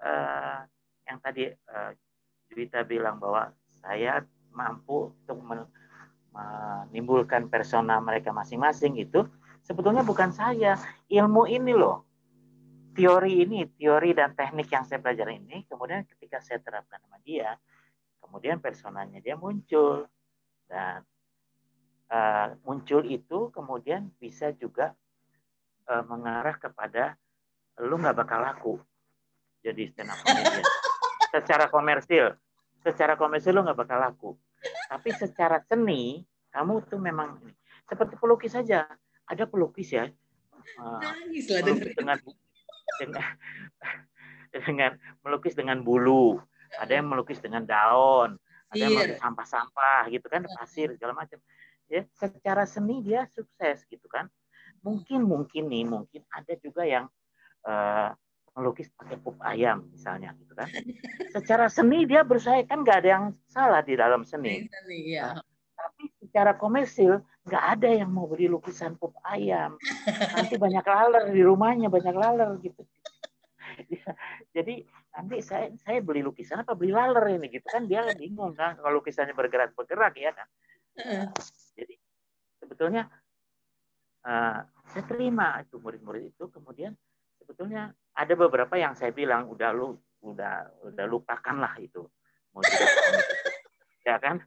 uh, yang tadi uh, Juwita bilang bahwa saya mampu untuk menimbulkan persona mereka masing-masing itu sebetulnya bukan saya. Ilmu ini loh, teori ini, teori dan teknik yang saya pelajari ini, kemudian ketika saya terapkan sama dia, kemudian personanya dia muncul. Dan uh, muncul itu kemudian bisa juga uh, mengarah kepada lu nggak bakal laku. Jadi stand up comedian secara komersil secara komersil lu nggak bakal laku tapi secara seni, kamu tuh memang seperti pelukis saja. Ada pelukis ya. Uh, melukis dengan dengan dengan melukis dengan bulu. Ada yang melukis dengan daun, ada yang iya. melukis sampah-sampah gitu kan, pasir segala macam. Ya, secara seni dia sukses gitu kan. Mungkin mungkin nih, mungkin ada juga yang uh, melukis pakai pup ayam misalnya gitu kan. Secara seni dia bersaing kan nggak ada yang salah di dalam seni. seni ya. nah, tapi secara komersil nggak ada yang mau beli lukisan pop ayam. Nanti banyak laler di rumahnya, banyak laler gitu. Jadi nanti saya saya beli lukisan apa beli laler ini gitu kan dia bingung kan kalau lukisannya bergerak bergerak ya kan. Jadi sebetulnya uh, saya terima itu murid-murid itu kemudian sebetulnya ada beberapa yang saya bilang udah lu udah udah lupakanlah itu ya kan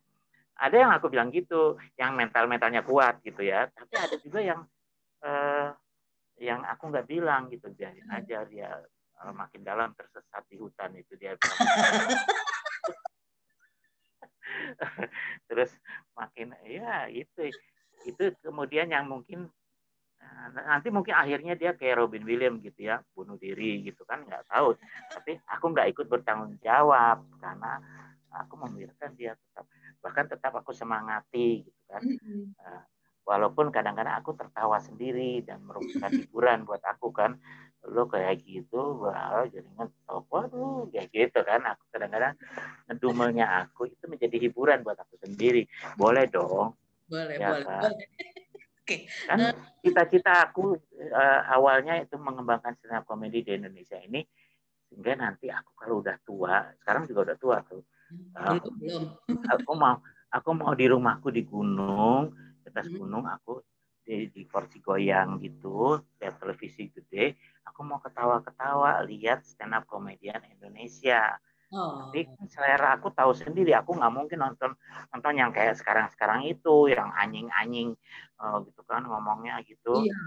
ada yang aku bilang gitu, yang mental-mentalnya kuat gitu ya. Tapi ada juga yang uh, yang aku nggak bilang gitu, biarin hmm. aja dia uh, makin dalam tersesat di hutan itu dia. Terus makin ya itu itu kemudian yang mungkin eh, nanti mungkin akhirnya dia kayak Robin Williams gitu ya bunuh diri gitu kan nggak tahu tapi aku nggak ikut bertanggung jawab karena aku membiarkan dia tetap bahkan tetap aku semangati gitu kan mm-hmm. walaupun kadang-kadang aku tertawa sendiri dan merupakan hiburan buat aku kan lo kayak gitu wah jadi ngetop waduh kayak gitu kan aku kadang-kadang ngedumelnya aku itu menjadi hiburan buat aku sendiri boleh dong boleh ya boleh, kan? boleh. Okay. kan eh. cita-cita aku uh, awalnya itu mengembangkan stand up comedy di Indonesia ini sehingga nanti aku kalau udah tua sekarang juga udah tua tuh belum. Aku mau aku mau di rumahku di gunung, di atas hmm. gunung aku di, di kursi goyang gitu, lihat televisi gede, aku mau ketawa-ketawa lihat stand up komedian Indonesia. Oh. Tapi kan selera aku tahu sendiri, aku nggak mungkin nonton nonton yang kayak sekarang-sekarang itu, yang anjing-anjing uh, gitu kan ngomongnya gitu. Iya,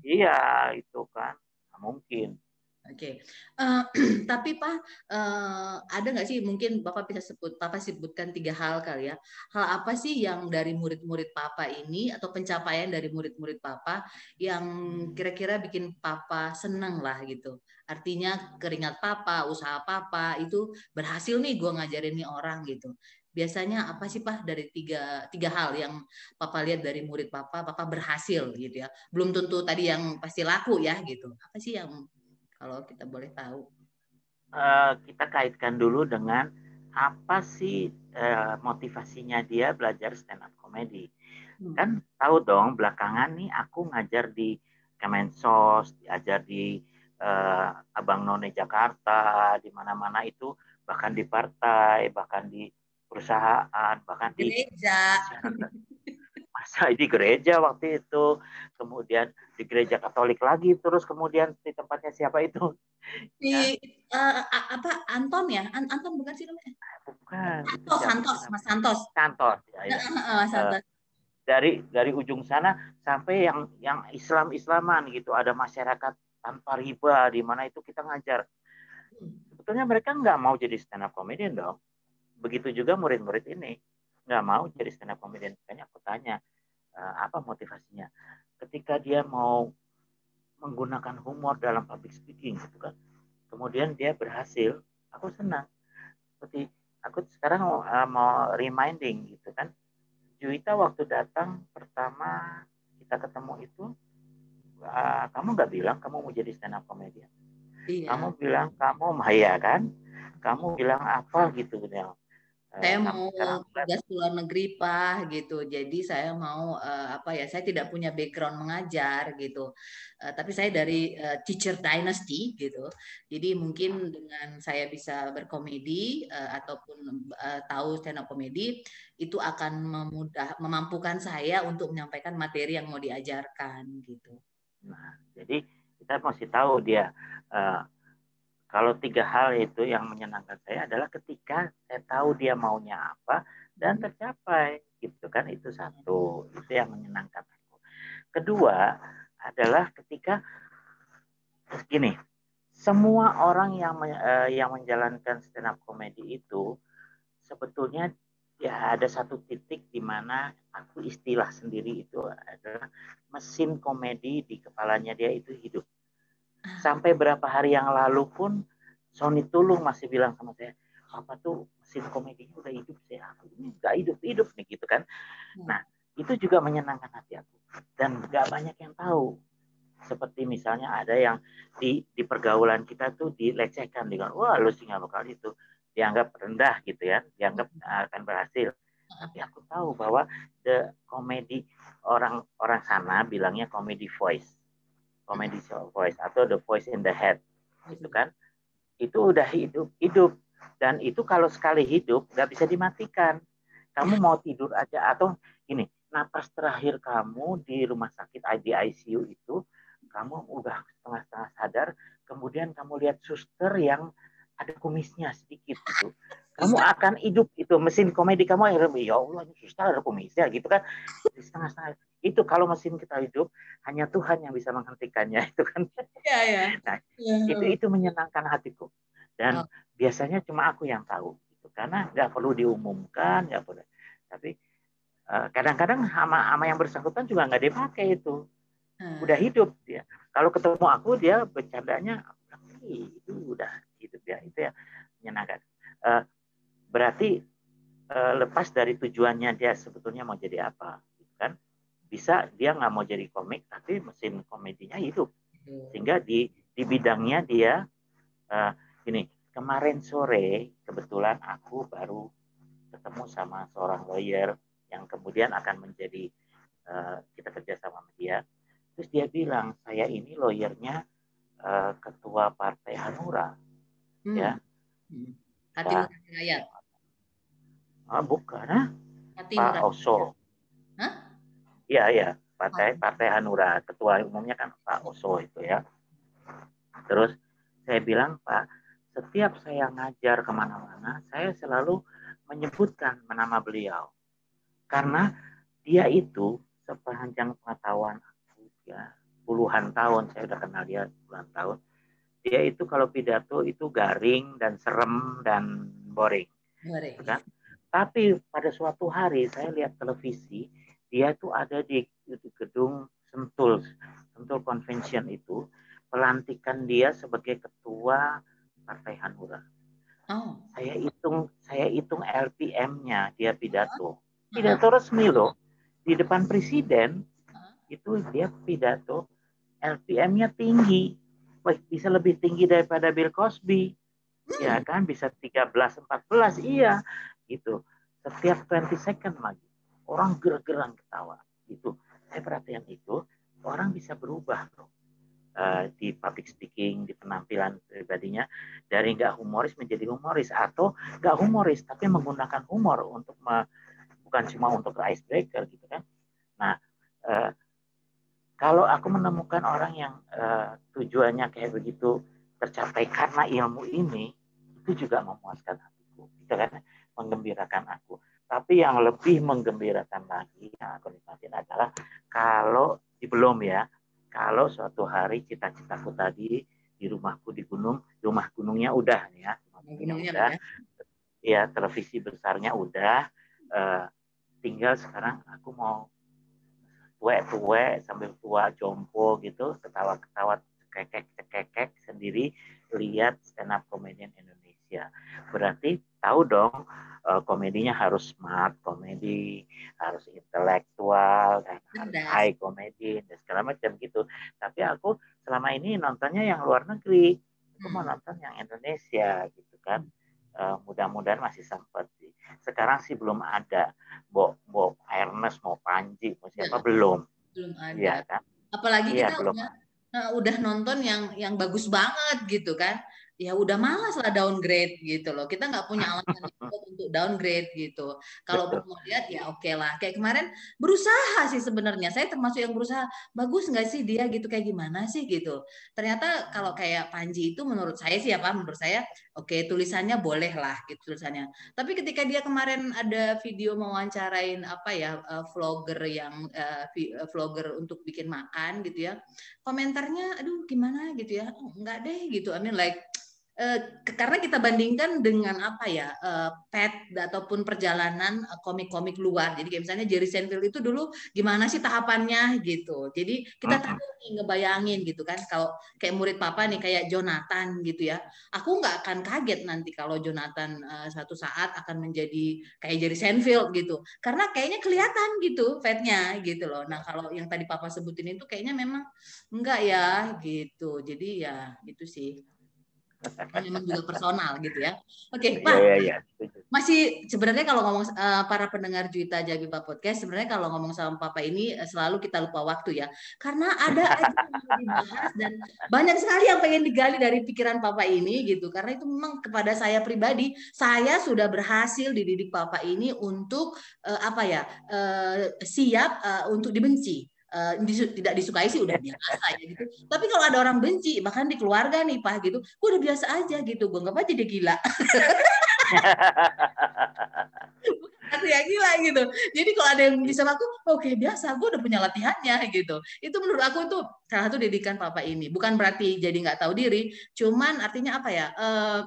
iya itu kan, nggak mungkin. Oke, okay. uh, eh, tapi Pak, uh, ada nggak sih mungkin Bapak bisa sebut, Papa sebutkan tiga hal kali ya. Hal apa sih yang dari murid-murid Papa ini atau pencapaian dari murid-murid Papa yang kira-kira bikin Papa seneng lah gitu. Artinya keringat Papa, usaha Papa itu berhasil nih gue ngajarin nih orang gitu. Biasanya apa sih Pak dari tiga, tiga hal yang Papa lihat dari murid Papa, Papa berhasil gitu ya. Belum tentu tadi yang pasti laku ya gitu. Apa sih yang kalau kita boleh tahu? Uh, kita kaitkan dulu dengan apa sih uh, motivasinya dia belajar stand up comedy. Hmm. Kan tahu dong belakangan nih aku ngajar di Kemensos, diajar di uh, Abang None Jakarta, di mana-mana itu bahkan di partai, bahkan di perusahaan, bahkan di gereja. masa di gereja waktu itu, kemudian di gereja Katolik lagi, terus kemudian di tempatnya siapa itu? Di ya. uh, apa Anton ya? An Anton bukan sih namanya? Bukan. Santos, Santos, Mas Santos. Santos, ya, ya. Uh, Santos. Uh, dari dari ujung sana sampai yang yang Islam Islaman gitu, ada masyarakat tanpa riba di mana itu kita ngajar. Sebetulnya mereka nggak mau jadi stand up comedian dong. Begitu juga murid-murid ini nggak mau jadi stand up comedian. Makanya aku tanya, uh, apa motivasinya ketika dia mau menggunakan humor dalam public speaking gitu kan kemudian dia berhasil aku senang seperti aku sekarang mau, uh, mau reminding gitu kan Juwita waktu datang pertama kita ketemu itu uh, kamu nggak bilang kamu mau jadi stand up comedian? Iya. kamu bilang kamu Maya kan? Kamu bilang apa gitu ya saya mau tugas luar negeri pak gitu. Jadi saya mau uh, apa ya saya tidak punya background mengajar gitu. Uh, tapi saya dari uh, teacher dynasty gitu. Jadi mungkin dengan saya bisa berkomedi uh, ataupun uh, tahu stand up komedi itu akan memudah memampukan saya untuk menyampaikan materi yang mau diajarkan gitu nah jadi kita masih tahu dia uh, kalau tiga hal itu yang menyenangkan saya adalah ketika saya tahu dia maunya apa dan tercapai, gitu kan itu satu, itu yang menyenangkan aku. Kedua adalah ketika gini, semua orang yang uh, yang menjalankan stand up comedy itu sebetulnya ya ada satu titik di mana aku istilah sendiri itu adalah mesin komedi di kepalanya dia itu hidup Sampai berapa hari yang lalu pun Sony Tulung masih bilang sama saya, apa tuh mesin komedinya udah hidup saya, aku ini nggak hidup hidup nih gitu kan. Hmm. Nah itu juga menyenangkan hati aku dan nggak banyak yang tahu. Seperti misalnya ada yang di di pergaulan kita tuh dilecehkan dengan wah lu sih nggak bakal itu dianggap rendah gitu ya, dianggap hmm. akan berhasil. tapi aku tahu bahwa the comedy orang orang sana bilangnya comedy voice comedy voice atau the voice in the head itu kan? Itu udah hidup hidup. Dan itu kalau sekali hidup nggak bisa dimatikan. Kamu mau tidur aja atau ini napas terakhir kamu di rumah sakit di ICU itu kamu udah setengah-setengah sadar kemudian kamu lihat suster yang ada kumisnya sedikit gitu. Kamu akan hidup itu mesin komedi kamu ya Allah ini susah ada kumisnya gitu kan. Setengah-setengah. Itu kalau mesin kita hidup hanya Tuhan yang bisa menghentikannya itu kan. Ya, ya. nah ya. itu itu menyenangkan hatiku. Dan oh. biasanya cuma aku yang tahu gitu karena nggak perlu diumumkan nggak perlu. Tapi eh, kadang-kadang uh, sama sama yang bersangkutan juga nggak dipakai itu. Hmm. udah hidup dia. Kalau ketemu aku dia bercandanya itu udah hidup ya itu ya menyenangkan. Uh, berarti uh, lepas dari tujuannya dia sebetulnya mau jadi apa gitu kan? Bisa dia nggak mau jadi komik tapi mesin komedinya hidup. Sehingga di di bidangnya dia uh, ini kemarin sore kebetulan aku baru ketemu sama seorang lawyer yang kemudian akan menjadi uh, kita kerja sama dia. Terus dia bilang saya ini lawyernya uh, ketua partai Hanura hmm. ya hmm. Hati Hidayat Ah, bukan, ah? Pak Oso. Hah? Iya, iya. Partai oh. Partai Hanura. Ketua umumnya kan Pak Oso itu ya. Terus saya bilang, Pak, setiap saya ngajar ke mana-mana, saya selalu menyebutkan nama beliau. Karena dia itu sepanjang pengetahuan aku ya puluhan tahun saya udah kenal dia puluhan tahun dia itu kalau pidato itu garing dan serem dan boring, boring. Kan? Tapi pada suatu hari saya lihat televisi, dia itu ada di, di gedung Sentul, Sentul Convention itu, pelantikan dia sebagai ketua Partai Hanura. Oh. Saya hitung, saya hitung LPM-nya dia pidato. Pidato resmi loh di depan presiden itu dia pidato LPM-nya tinggi. Wah, bisa lebih tinggi daripada Bill Cosby. Ya kan? Bisa 13 14 iya itu setiap 20 second lagi. Orang ger-geran ketawa itu saya perhatian itu orang bisa berubah loh uh, di public speaking di penampilan pribadinya dari nggak humoris menjadi humoris atau nggak humoris tapi menggunakan humor untuk me, bukan cuma untuk icebreaker gitu kan? Nah uh, kalau aku menemukan orang yang uh, tujuannya kayak begitu tercapai karena ilmu ini itu juga memuaskan hatiku gitu kan menggembirakan aku. Tapi yang lebih menggembirakan lagi yang aku nikmatin adalah kalau di belum ya, kalau suatu hari cita-citaku tadi di rumahku di gunung, rumah gunungnya udah ya, gunungnya udah, ya. ya televisi besarnya udah, uh, tinggal sekarang aku mau tuwe-tuwe sambil tua jompo gitu, ketawa-ketawa cekek-cekek sendiri lihat stand up comedian Indonesia. Berarti tahu dong uh, komedinya harus smart komedi, harus intelektual, dan harus high komedi dan segala macam gitu. Tapi aku selama ini nontonnya yang luar negeri, aku mau hmm. nonton yang Indonesia gitu kan. Uh, mudah-mudahan masih sempat sih. Sekarang sih belum ada. Bo, Bo Ernest mau Panji, mau siapa belum. Belum ada. Ya, kan? Apalagi ya, kita belum. udah uh, udah nonton yang yang bagus banget gitu kan ya udah malas lah downgrade gitu loh. Kita nggak punya alasan untuk downgrade gitu. Kalau mau lihat ya oke okay lah. Kayak kemarin berusaha sih sebenarnya. Saya termasuk yang berusaha bagus nggak sih dia gitu kayak gimana sih gitu. Ternyata kalau kayak Panji itu menurut saya sih apa menurut saya oke okay, tulisannya boleh lah gitu tulisannya. Tapi ketika dia kemarin ada video mewawancarain apa ya uh, vlogger yang uh, vlogger untuk bikin makan gitu ya. Komentarnya aduh gimana gitu ya. Enggak deh gitu. I mean like Eh, karena kita bandingkan dengan apa ya uh, pet ataupun perjalanan eh, komik-komik luar. Jadi kayak misalnya Jerry Seinfeld itu dulu gimana sih tahapannya gitu. Jadi kita tahu nih ngebayangin gitu kan kalau kayak murid papa nih kayak Jonathan gitu ya. Aku nggak akan kaget nanti kalau Jonathan uh, satu saat akan menjadi kayak Jerry Seinfeld gitu. Karena kayaknya kelihatan gitu petnya gitu loh. Nah kalau yang tadi papa sebutin itu kayaknya memang enggak ya gitu. Jadi ya itu sih memang juga personal gitu ya. Oke, Pak. Iya, iya, Masih sebenarnya kalau ngomong uh, para pendengar Juita Jabipa Podcast, sebenarnya kalau ngomong sama Papa ini uh, selalu kita lupa waktu ya. Karena ada aja yang dibahas dan banyak sekali yang pengen digali dari pikiran Papa ini gitu. Karena itu memang kepada saya pribadi, saya sudah berhasil dididik Papa ini untuk uh, apa ya? Uh, siap uh, untuk dibenci uh, tidak disukai sih udah biasa ya gitu. Tapi kalau ada orang benci, bahkan di keluarga nih pak gitu, gue udah biasa aja gitu. Gue nggak aja dia gila. Bukan ya gila gitu. Jadi kalau ada yang bisa aku, oke okay, biasa, gue udah punya latihannya gitu. Itu menurut aku itu salah satu didikan papa ini. Bukan berarti jadi nggak tahu diri, cuman artinya apa ya? Uh,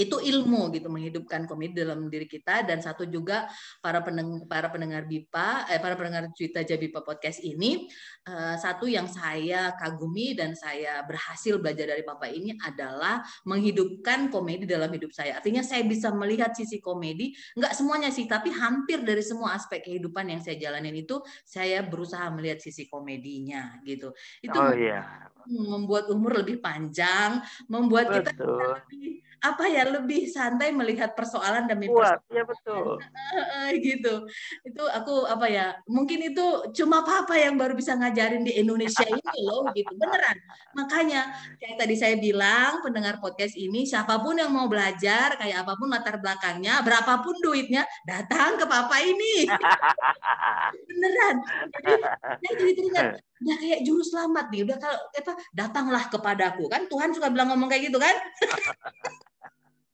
itu ilmu gitu menghidupkan komedi dalam diri kita dan satu juga para pendengar para pendengar BIPA eh, para pendengar cerita Jabipa podcast ini uh, satu yang saya kagumi dan saya berhasil belajar dari Papa ini adalah menghidupkan komedi dalam hidup saya artinya saya bisa melihat sisi komedi nggak semuanya sih tapi hampir dari semua aspek kehidupan yang saya jalanin itu saya berusaha melihat sisi komedinya gitu itu oh, iya. membuat umur lebih panjang membuat Betul. kita lebih apa ya lebih santai melihat persoalan demi persoalan. ya betul. gitu. Itu aku apa ya? Mungkin itu cuma papa yang baru bisa ngajarin di Indonesia ini loh gitu. Beneran. Makanya kayak tadi saya bilang pendengar podcast ini siapa pun yang mau belajar kayak apa pun latar belakangnya, berapapun duitnya, datang ke papa ini. Beneran. Jadi saya jadi teringat udah kayak juru selamat nih udah kalau apa datanglah kepadaku kan Tuhan suka bilang ngomong kayak gitu kan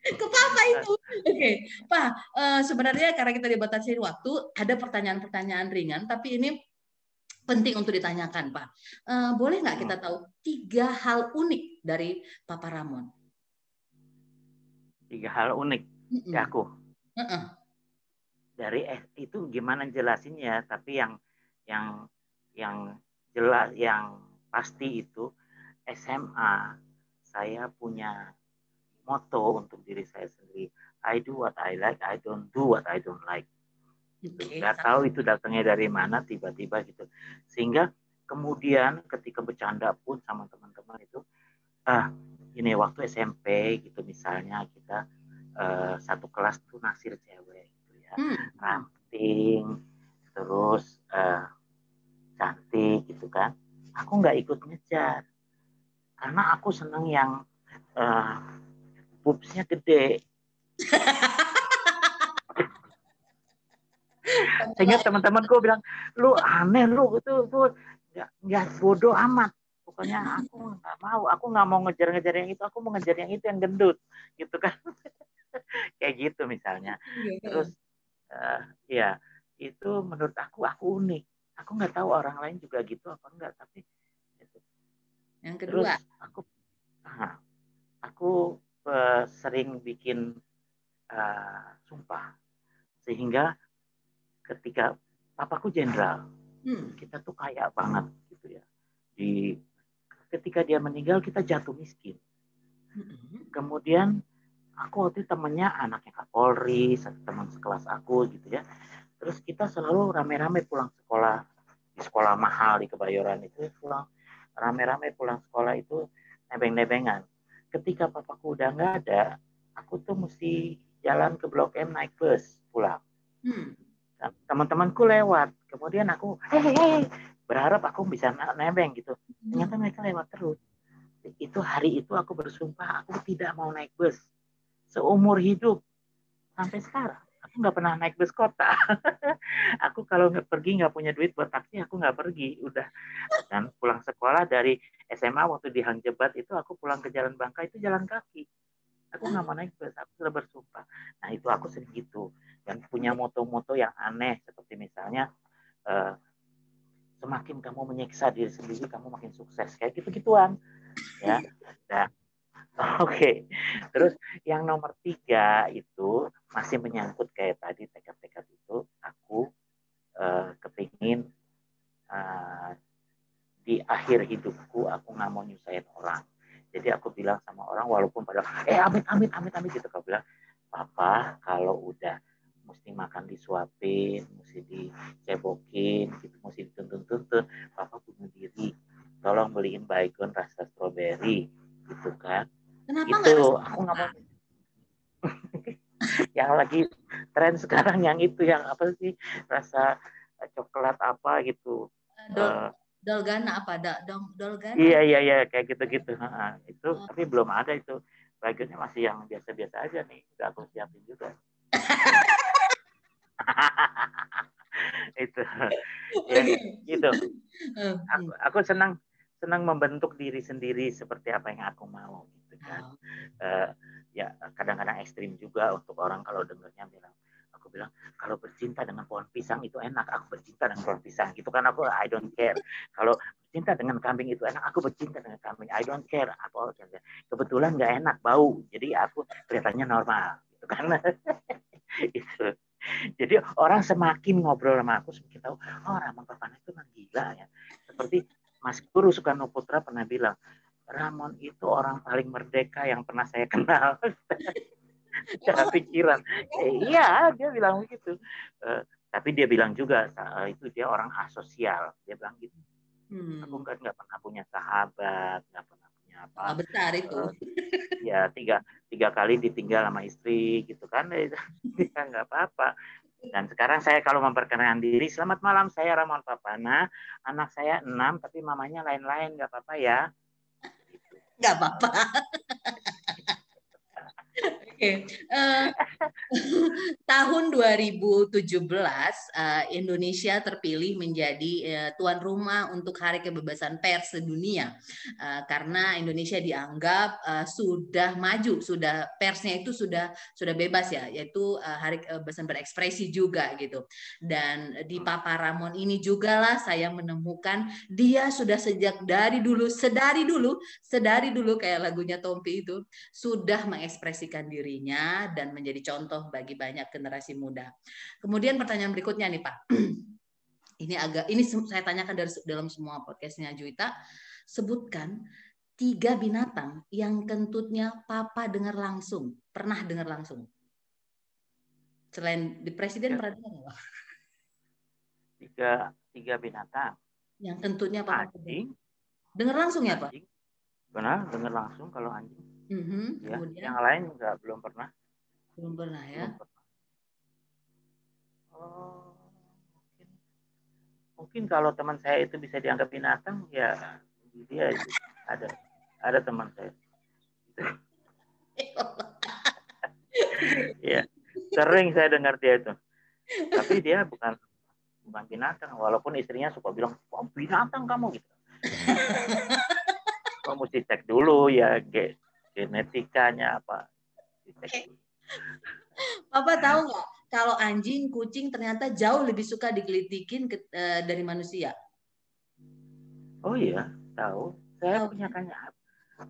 ke papa itu. Oke, okay. Pak, uh, sebenarnya karena kita dibatasi waktu, ada pertanyaan-pertanyaan ringan, tapi ini penting untuk ditanyakan, Pak. Uh, boleh nggak kita tahu tiga hal unik dari Papa Ramon? Tiga hal unik mm -mm. aku. Uh -uh. Dari eh, itu gimana jelasinnya? Tapi yang yang yang jelas, yang pasti itu SMA saya punya moto untuk diri saya sendiri. I do what I like, I don't do what I don't like. Okay. Gak tahu itu datangnya dari mana tiba-tiba gitu. Sehingga kemudian ketika bercanda pun sama teman-teman itu, ah ini waktu SMP gitu misalnya kita uh, satu kelas tuh nasir cewek gitu ya, hmm. ranting, terus uh, cantik gitu kan. Aku nggak ikut ngejar karena aku seneng yang uh, boobsnya gede. Sehingga teman-temanku bilang, lu aneh lu itu tuh nggak bodoh amat. Pokoknya aku nggak mau, aku nggak mau ngejar-ngejar yang itu, aku mau ngejar yang itu yang gendut, gitu kan? Kayak gitu misalnya. Iya. Terus uh, ya itu menurut aku aku unik. Aku nggak tahu orang lain juga gitu apa enggak, tapi gitu. Yang kedua, Terus aku, uh, aku uh, sering bikin uh, sumpah. Sehingga ketika papaku jenderal hmm. kita tuh kaya banget gitu ya. Di ketika dia meninggal kita jatuh miskin. Hmm. kemudian aku waktu itu temennya anaknya Kapolri satu teman sekelas aku gitu ya. Terus kita selalu rame-rame pulang sekolah di sekolah mahal di Kebayoran itu pulang rame-rame pulang sekolah itu nebeng-nebengan. Ketika papaku udah nggak ada, aku tuh mesti jalan ke Blok M naik bus pulang. Hmm. Teman-temanku lewat, kemudian aku, hei, hey, berharap aku bisa nebeng gitu. Hmm. Ternyata mereka lewat terus. Itu hari itu aku bersumpah aku tidak mau naik bus seumur hidup sampai sekarang aku nggak pernah naik bus kota. aku kalau nggak pergi nggak punya duit buat taksi, aku nggak pergi. Udah. Dan pulang sekolah dari SMA waktu di Hang Jebat itu aku pulang ke Jalan Bangka itu jalan kaki. Aku nggak mau naik bus, aku sudah bersumpah. Nah itu aku sering gitu. Dan punya moto-moto yang aneh seperti misalnya uh, semakin kamu menyiksa diri sendiri, kamu makin sukses. Kayak gitu-gituan. Ya. Nah, Oke, okay. terus yang nomor tiga itu masih menyangkut kayak tadi tekad-tekad itu, aku uh, kepingin uh, di akhir hidupku aku nggak mau nyusahin orang. Jadi aku bilang sama orang walaupun pada eh amit amit amit amit gitu. Kau bilang, papa kalau udah mesti makan disuapin, mesti dicebokin, gitu, mesti dituntun-tuntun, papa bunuh diri. Tolong beliin baygon rasa stroberi, gitu kan. Kenapa itu aku nggak mau. Yang lagi tren sekarang yang itu yang apa sih rasa coklat apa gitu dolgana apa? Dol, dolgana? iya iya iya kayak gitu gitu itu Oh. tapi belum ada itu bagiannya masih yang biasa-biasa aja nih udah aku siapin juga itu ya gitu aku, aku senang senang membentuk diri sendiri seperti apa yang aku mau gitu kan oh. Eh, ya kadang-kadang ekstrim juga untuk orang kalau dengarnya bilang aku kalau bercinta dengan pohon pisang itu enak aku bercinta dengan pohon pisang. Gitu kan aku I don't care. Kalau bercinta dengan kambing itu enak aku bercinta dengan kambing. I don't care apa kebetulan nggak enak bau. Jadi aku kelihatannya normal. Gitu kan. Itu. Jadi orang semakin ngobrol sama aku semakin tahu oh Ramon Papana itu memang gila ya. Seperti Mas Guru Soekarno Putra pernah bilang Ramon itu orang paling merdeka yang pernah saya kenal cara pikiran. Eh, iya dia bilang begitu. Eh, tapi dia bilang juga eh, itu dia orang asosial. Dia bilang gitu. Hmm. aku kan nggak pernah punya sahabat nggak pernah punya apa. Ah, besar itu. Eh, ya tiga tiga kali ditinggal sama istri gitu kan. Ya nggak apa-apa. Dan sekarang saya kalau memperkenalkan diri selamat malam saya Ramon Papana. Anak saya enam tapi mamanya lain-lain. Nggak apa-apa ya. Nggak apa-apa. Oke. Eh, tahun 2017 eh, Indonesia terpilih menjadi eh, tuan rumah untuk Hari Kebebasan Pers sedunia Eh, karena Indonesia dianggap eh, sudah maju, sudah persnya itu sudah sudah bebas ya, yaitu eh, Hari Kebebasan berekspresi juga gitu. Dan di Papa Ramon ini juga lah saya menemukan dia sudah sejak dari dulu, sedari dulu, sedari dulu kayak lagunya Tompi itu sudah mengekspresikan dirinya dan menjadi contoh bagi banyak generasi muda. Kemudian pertanyaan berikutnya nih Pak. Ini agak ini saya tanyakan dari dalam semua podcastnya Juwita. Sebutkan tiga binatang yang kentutnya Papa dengar langsung, pernah dengar langsung. Selain di presiden Ya. pernah dengar nggak, tiga tiga binatang Yang kentutnya Papa anjing dengar langsung ya Pak? anjing benar dengar langsung kalau anjing Mhm, ya Kemudian? yang lain nggak belum pernah. Belum pernah ya. belum pernah. Oh mungkin mungkin kalau teman saya itu bisa dianggap binatang ya dia ada ada teman saya. Ya sering saya dengar dia itu. Tapi dia bukan bukan binatang walaupun istrinya suka bilang oh, binatang kamu gitu. Kok mesti cek dulu ya ge- genetikanya apa dulu. Papa tahu nggak kalau anjing, kucing ternyata jauh lebih suka digelitikin ke- eh, dari manusia. oh iya tahu saya Tahu. punya kan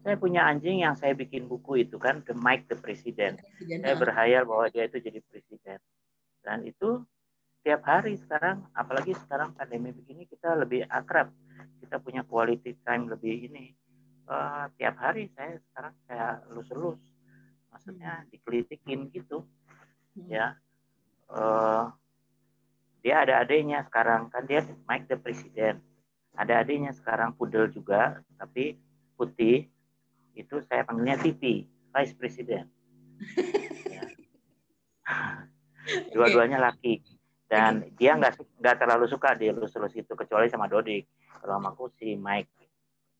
saya punya anjing yang saya bikin buku itu kan The Mike the President Presiden, saya ah. berhayal bahwa dia itu jadi presiden dan itu tiap hari sekarang apalagi sekarang pandemi begini kita lebih akrab kita punya quality time lebih ini Eh, tiap hari saya sekarang saya lus-lus. Maksudnya dikelitikin gitu. Hmm. ya. Eh, dia ada adiknya sekarang. Kan dia Mike the President ada adiknya sekarang pudel juga tapi putih. Itu saya panggilnya TV Vice President. Ya. dua-duanya laki. Dan dia nggak nggak terlalu suka dia lus-lus itu kecuali sama Dodik. Kalau sama aku si Mike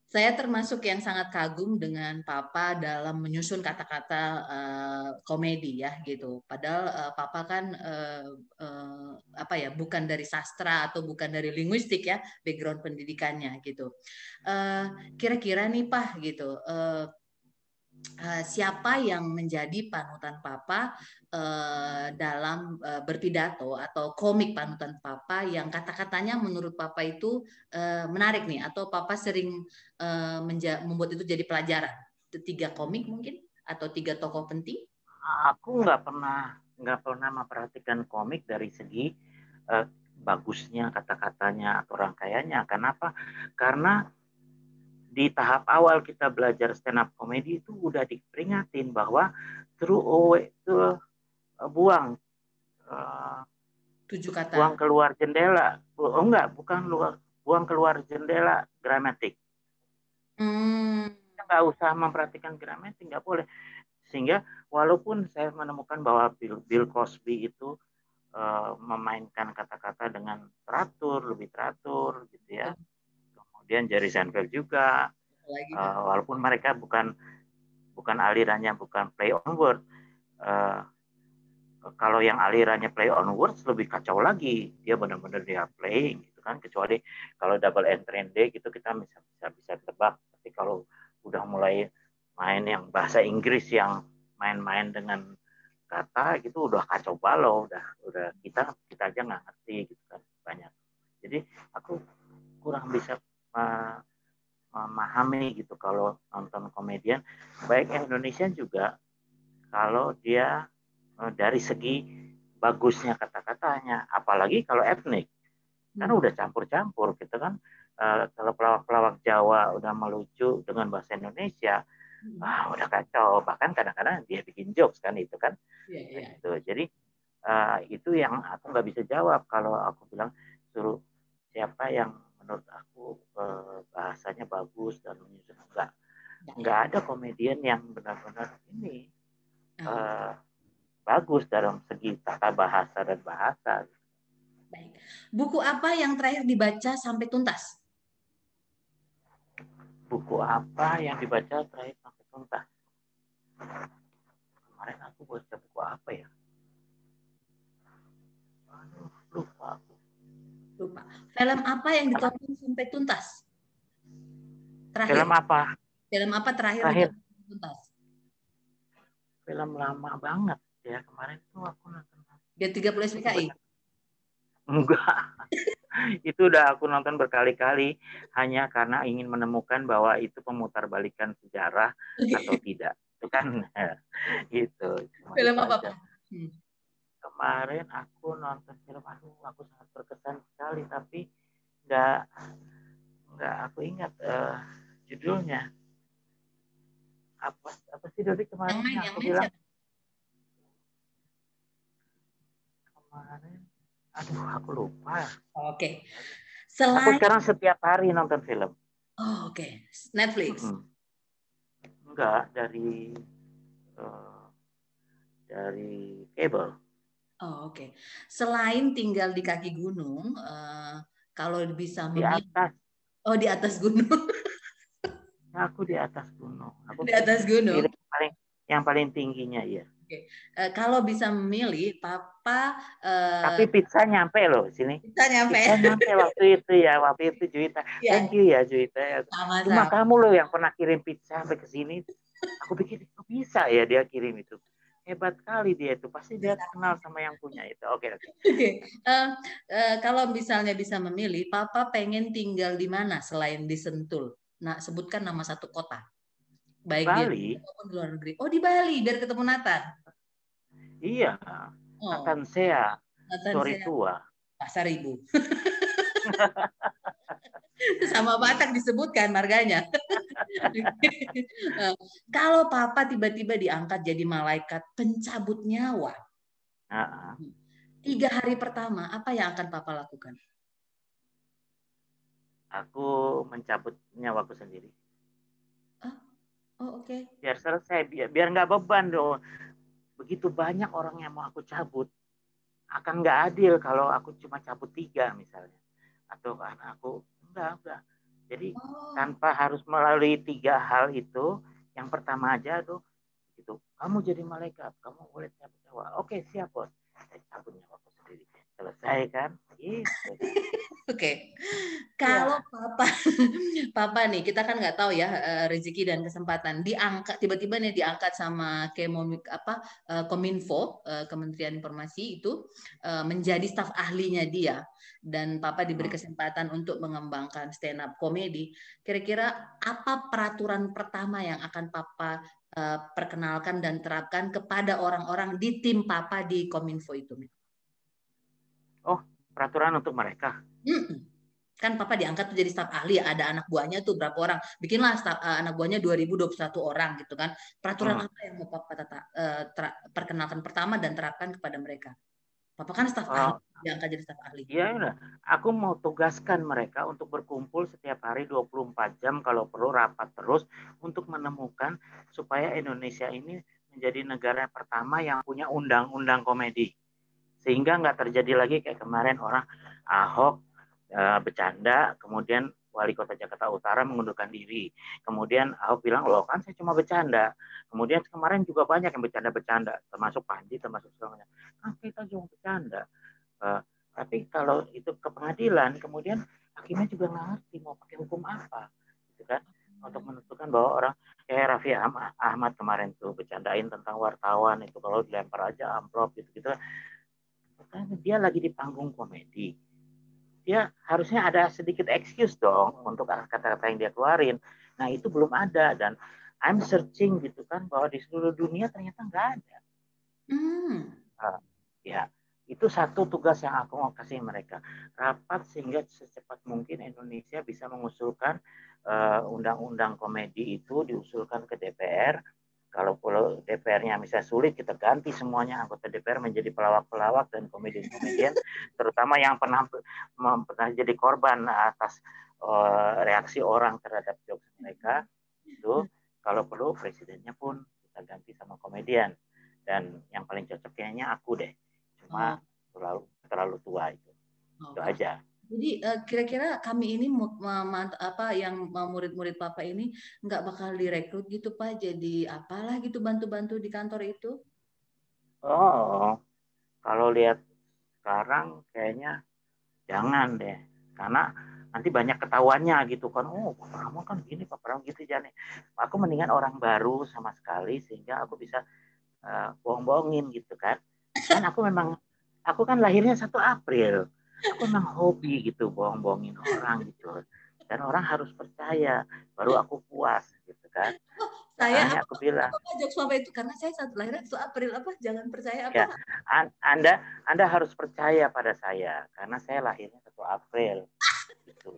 Saya termasuk yang sangat kagum dengan Papa dalam menyusun kata-kata eh, komedi ya gitu. Padahal eh, Papa kan eh, eh, apa ya bukan dari sastra atau bukan dari linguistik ya background pendidikannya gitu. Kira-kira nih Pak gitu. eh, siapa yang menjadi panutan Papa eh, dalam eh, berpidato atau komik panutan Papa yang kata-katanya menurut Papa itu eh, menarik nih atau Papa sering eh, membuat itu jadi pelajaran tiga komik mungkin atau tiga tokoh penting aku nggak pernah nggak pernah memperhatikan komik dari segi eh, bagusnya kata-katanya atau rangkaiannya. Kenapa? Karena di tahap awal kita belajar stand up comedy itu udah diperingatin bahwa throw away itu eh, buang eh, tujuh kata. buang keluar jendela. Oh enggak, bukan luar buang keluar jendela gramatik. Hmm, nggak usah memperhatikan gramatik nggak boleh. Sehingga walaupun saya menemukan bahwa Bill, Bill Cosby itu uh, memainkan kata-kata dengan teratur lebih teratur gitu ya kemudian Jerry Seinfeld juga. Uh, walaupun mereka bukan bukan alirannya bukan play on word uh, kalau yang alirannya play on words lebih kacau lagi. Dia benar-benar dia playing gitu kan. Kecuali kalau double entry D gitu kita bisa bisa bisa tebak. Tapi kalau udah mulai main yang bahasa Inggris yang main-main dengan kata gitu udah kacau balau. Udah udah kita kita aja nggak ngerti gitu kan. Banyak. Jadi aku kurang bisa memahami gitu kalau nonton komedian baik Indonesia juga kalau dia Eh, dari segi bagusnya kata-katanya, apalagi kalau etnik. Kan hmm. udah campur-campur gitu kan. Uh, kalau pelawak-pelawak Jawa udah melucu dengan bahasa Indonesia, hmm. wah udah kacau. Bahkan kadang-kadang dia bikin jokes kan itu kan. Yeah, yeah. Gitu. Jadi uh, itu yang aku nggak bisa jawab kalau aku bilang suruh siapa yang menurut aku uh, bahasanya bagus dan menyusun enggak. Enggak ada komedian yang benar-benar ini. Uh, bagus dalam segi tata bahasa dan bahasa. Baik. Buku apa yang terakhir dibaca sampai tuntas? Buku apa yang dibaca terakhir sampai tuntas? Kemarin aku baca buku apa ya? Aduh, lupa. Lupa. Film apa yang ditonton sampai tuntas? Terakhir. Film apa? Film apa terakhir, terakhir. tuntas? Film lama banget ya kemarin tuh aku nonton dia 30 SPKI enggak itu udah aku nonton berkali-kali hanya karena ingin menemukan bahwa itu pemutar balikan sejarah atau tidak itu kan gitu film apa pak hmm. Kemarin aku nonton film aduh aku sangat berkesan sekali tapi nggak nggak aku ingat uh, judulnya. Apa apa sih Dodi kemarin? Yang, yang aku bilang? kemarin aduh aku lupa. Oke. Okay. Selain... aku sekarang setiap hari nonton film. Oh, oke. Okay. Netflix? Hmm. enggak dari uh, dari cable oh oke okay. selain tinggal di kaki gunung uh, kalau bisa di atas oh di atas gunung aku di atas gunung aku di atas gunung yang paling yang paling tingginya ya Oke. Uh, kalau bisa memilih, Papa. Uh, Tapi pizza nyampe loh sini. Pizza nyampe. Pizza nyampe waktu itu ya, waktu itu Juwita. Yeah. Thank you ya Juwita. Sama, Cuma kamu loh yang pernah kirim pizza sampai ke sini. Aku pikir kok bisa ya dia kirim itu. Hebat kali dia itu. Pasti dia kenal sama yang punya itu. Oke. Okay, Oke. Okay. Uh, uh, eh, kalau misalnya bisa memilih, Papa pengen tinggal di mana selain di Sentul? Nah, sebutkan nama satu kota baik Bali. di maupun di luar negeri. Oh di Bali biar ketemu Nathan. Iya. Oh. Nathan Sea. Nathan Sea. tua. Pasar Ibu. Sama Batak disebutkan marganya. Eh, kalau Papa tiba-tiba diangkat jadi malaikat pencabut nyawa, -uh. tiga hari pertama apa yang akan Papa lakukan? Aku mencabut nyawaku sendiri. Oh, oke. Okay. Biar selesai, biar biar nggak beban dong. Begitu banyak orang yang mau aku cabut, akan nggak adil kalau aku cuma cabut tiga misalnya, atau karena aku enggak enggak. Jadi oh. tanpa harus melalui tiga hal itu, yang pertama aja tuh itu kamu jadi malaikat, kamu boleh cabut nyawa. Oke siap bos, saya cabut nyawa. Selesai kan? Gitu. Oke, okay. kalau ya. papa, papa nih kita kan nggak tahu ya eh, rezeki dan kesempatan diangkat tiba-tiba nih diangkat sama Kemomik apa eh, Kominfo eh, Kementerian Informasi itu menjadi staf ahlinya dia dan papa diberi hmm. kesempatan untuk mengembangkan stand up komedi. Kira-kira apa peraturan pertama yang akan papa perkenalkan dan terapkan kepada orang-orang di tim papa di Kominfo itu? Oh, peraturan untuk mereka. Hmm. Kan papa diangkat tuh jadi staf ahli, ada anak buahnya tuh berapa orang. Bikinlah staf, uh, anak buahnya 2021 orang gitu kan. Peraturan hmm. apa yang mau papa tata, uh, ter, perkenalkan pertama dan terapkan kepada mereka? Papa kan staf Oh. ahli, diangkat jadi staf ahli. Iya, udah. Aku mau tugaskan mereka untuk berkumpul setiap hari 24 jam kalau perlu rapat terus untuk menemukan supaya Indonesia ini menjadi negara pertama yang punya undang-undang komedi. Sehingga nggak terjadi lagi kayak kemarin orang Ahok eh, bercanda, kemudian wali kota Jakarta Utara mengundurkan diri. Kemudian Ahok bilang, loh kan saya cuma bercanda. Kemudian kemarin juga banyak yang bercanda-bercanda, termasuk Panji, termasuk semuanya. Kan kita cuma bercanda. Eh, tapi kalau itu ke pengadilan, kemudian hakimnya juga ngerti mau pakai hukum apa, gitu kan? Untuk menentukan bahwa orang kayak Raffi Ahmad, kemarin tuh bercandain tentang wartawan itu kalau dilempar aja amplop gitu-gitu. Kan dia lagi di panggung komedi. Dia harusnya ada sedikit excuse dong untuk kata-kata yang dia keluarin. Nah itu belum ada dan I'm searching gitu kan bahwa di seluruh dunia ternyata nggak ada. Hmm. Ya, itu satu tugas yang aku mau kasih mereka. Rapat sehingga secepat mungkin Indonesia bisa mengusulkan eh, undang-undang komedi itu diusulkan ke DPR. Kalau kalau DPR-nya misalnya sulit, kita ganti semuanya anggota DPR menjadi pelawak-pelawak dan komedian-komedian, terutama yang pernah pernah jadi korban atas eh, reaksi orang terhadap jokes mereka. Itu kalau perlu presidennya pun kita ganti sama komedian. Dan yang paling cocok kayaknya aku deh cuma terlalu terlalu tua itu Oh. itu aja Jadi eh, kira-kira kami ini apa yang ma- murid-murid papa ini nggak bakal direkrut gitu pak jadi apalah gitu bantu-bantu di kantor itu? oh kalau lihat sekarang kayaknya jangan deh karena nanti banyak ketahuannya gitu kan. Oh Pak Pramono kan gini Pak Pramono gitu jangan aku mendingan orang baru sama sekali sehingga aku bisa eh, bohong-bohongin gitu kan. Kan aku memang aku kan lahirnya 1 April aku memang hobi gitu bohong-bohongin orang gitu dan orang harus percaya baru aku puas gitu kan Saya Makanya apa, aku bilang apa jokes itu karena saya satu lahirnya satu April apa jangan percaya apa? Ya. An- Anda Anda harus percaya pada saya karena saya lahirnya 1 April. Gitu.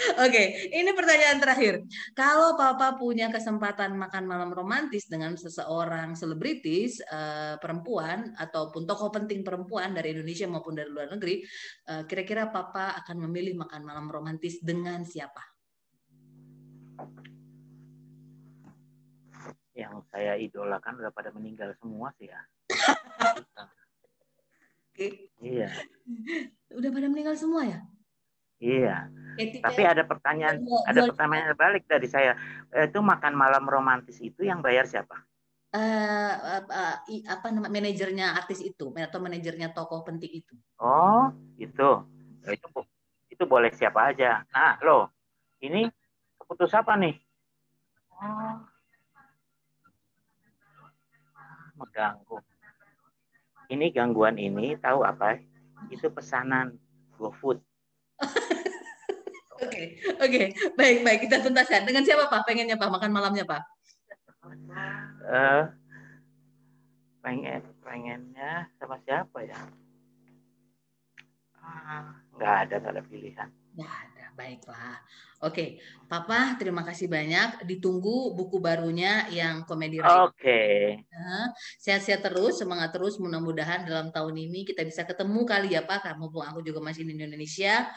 Oke, ini pertanyaan terakhir. Kalau Papa punya kesempatan makan malam romantis dengan seseorang selebritis eh, perempuan ataupun tokoh penting perempuan dari Indonesia maupun dari luar negeri, eh, kira-kira Papa akan memilih makan malam romantis dengan siapa? Yang saya idolakan udah pada meninggal semua sih ya. Oke. Iya, Udah pada meninggal semua ya? Iya. Tapi ada pertanyaan ada pertanyaan balik dari saya. Itu makan malam romantis itu yang bayar siapa? i- apa nama manajernya artis itu atau manajernya tokoh penting itu? Oh, itu. Itu itu boleh siapa aja. Nah, loh. Ini keputus apa nih? Oh. Mengganggu. Ini gangguan ini tahu apa? Itu pesanan GoFood. Oke, oke, baik, baik. Kita tuntaskan. Dengan siapa Pak? Pengennya Pak makan malamnya Pak? Eh, pengen pengennya sama siapa ya? Ah, nggak ada nggak ada pilihan. Nggak ada, baiklah. Oke, Papa, terima kasih banyak. Ditunggu buku barunya yang komedi. Oke, Sehat-sehat terus, semangat terus. Mudah-mudahan dalam tahun ini kita bisa ketemu kali ya Pak, karena mumpung aku juga masih di Indonesia.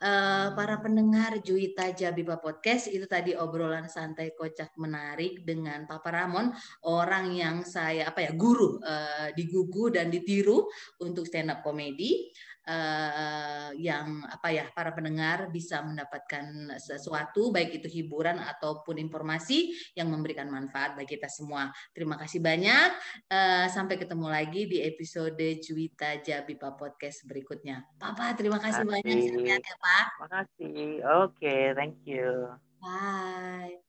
Eh, para pendengar Juwita Jabiba Podcast, itu tadi obrolan santai kocak menarik dengan Papa Ramon, orang yang saya apa ya guru eh, digugu dan ditiru untuk stand up comedy. Eh, yang apa ya para pendengar bisa mendapatkan sesuatu baik itu hiburan ataupun informasi yang memberikan manfaat bagi kita semua. Terima kasih banyak. Eh, sampai ketemu lagi di episode Juwita Jabipa Podcast berikutnya. Papa, terima kasih Terima banyak. kasih. Sehat ya, Pak. Oke, thank you. Bye.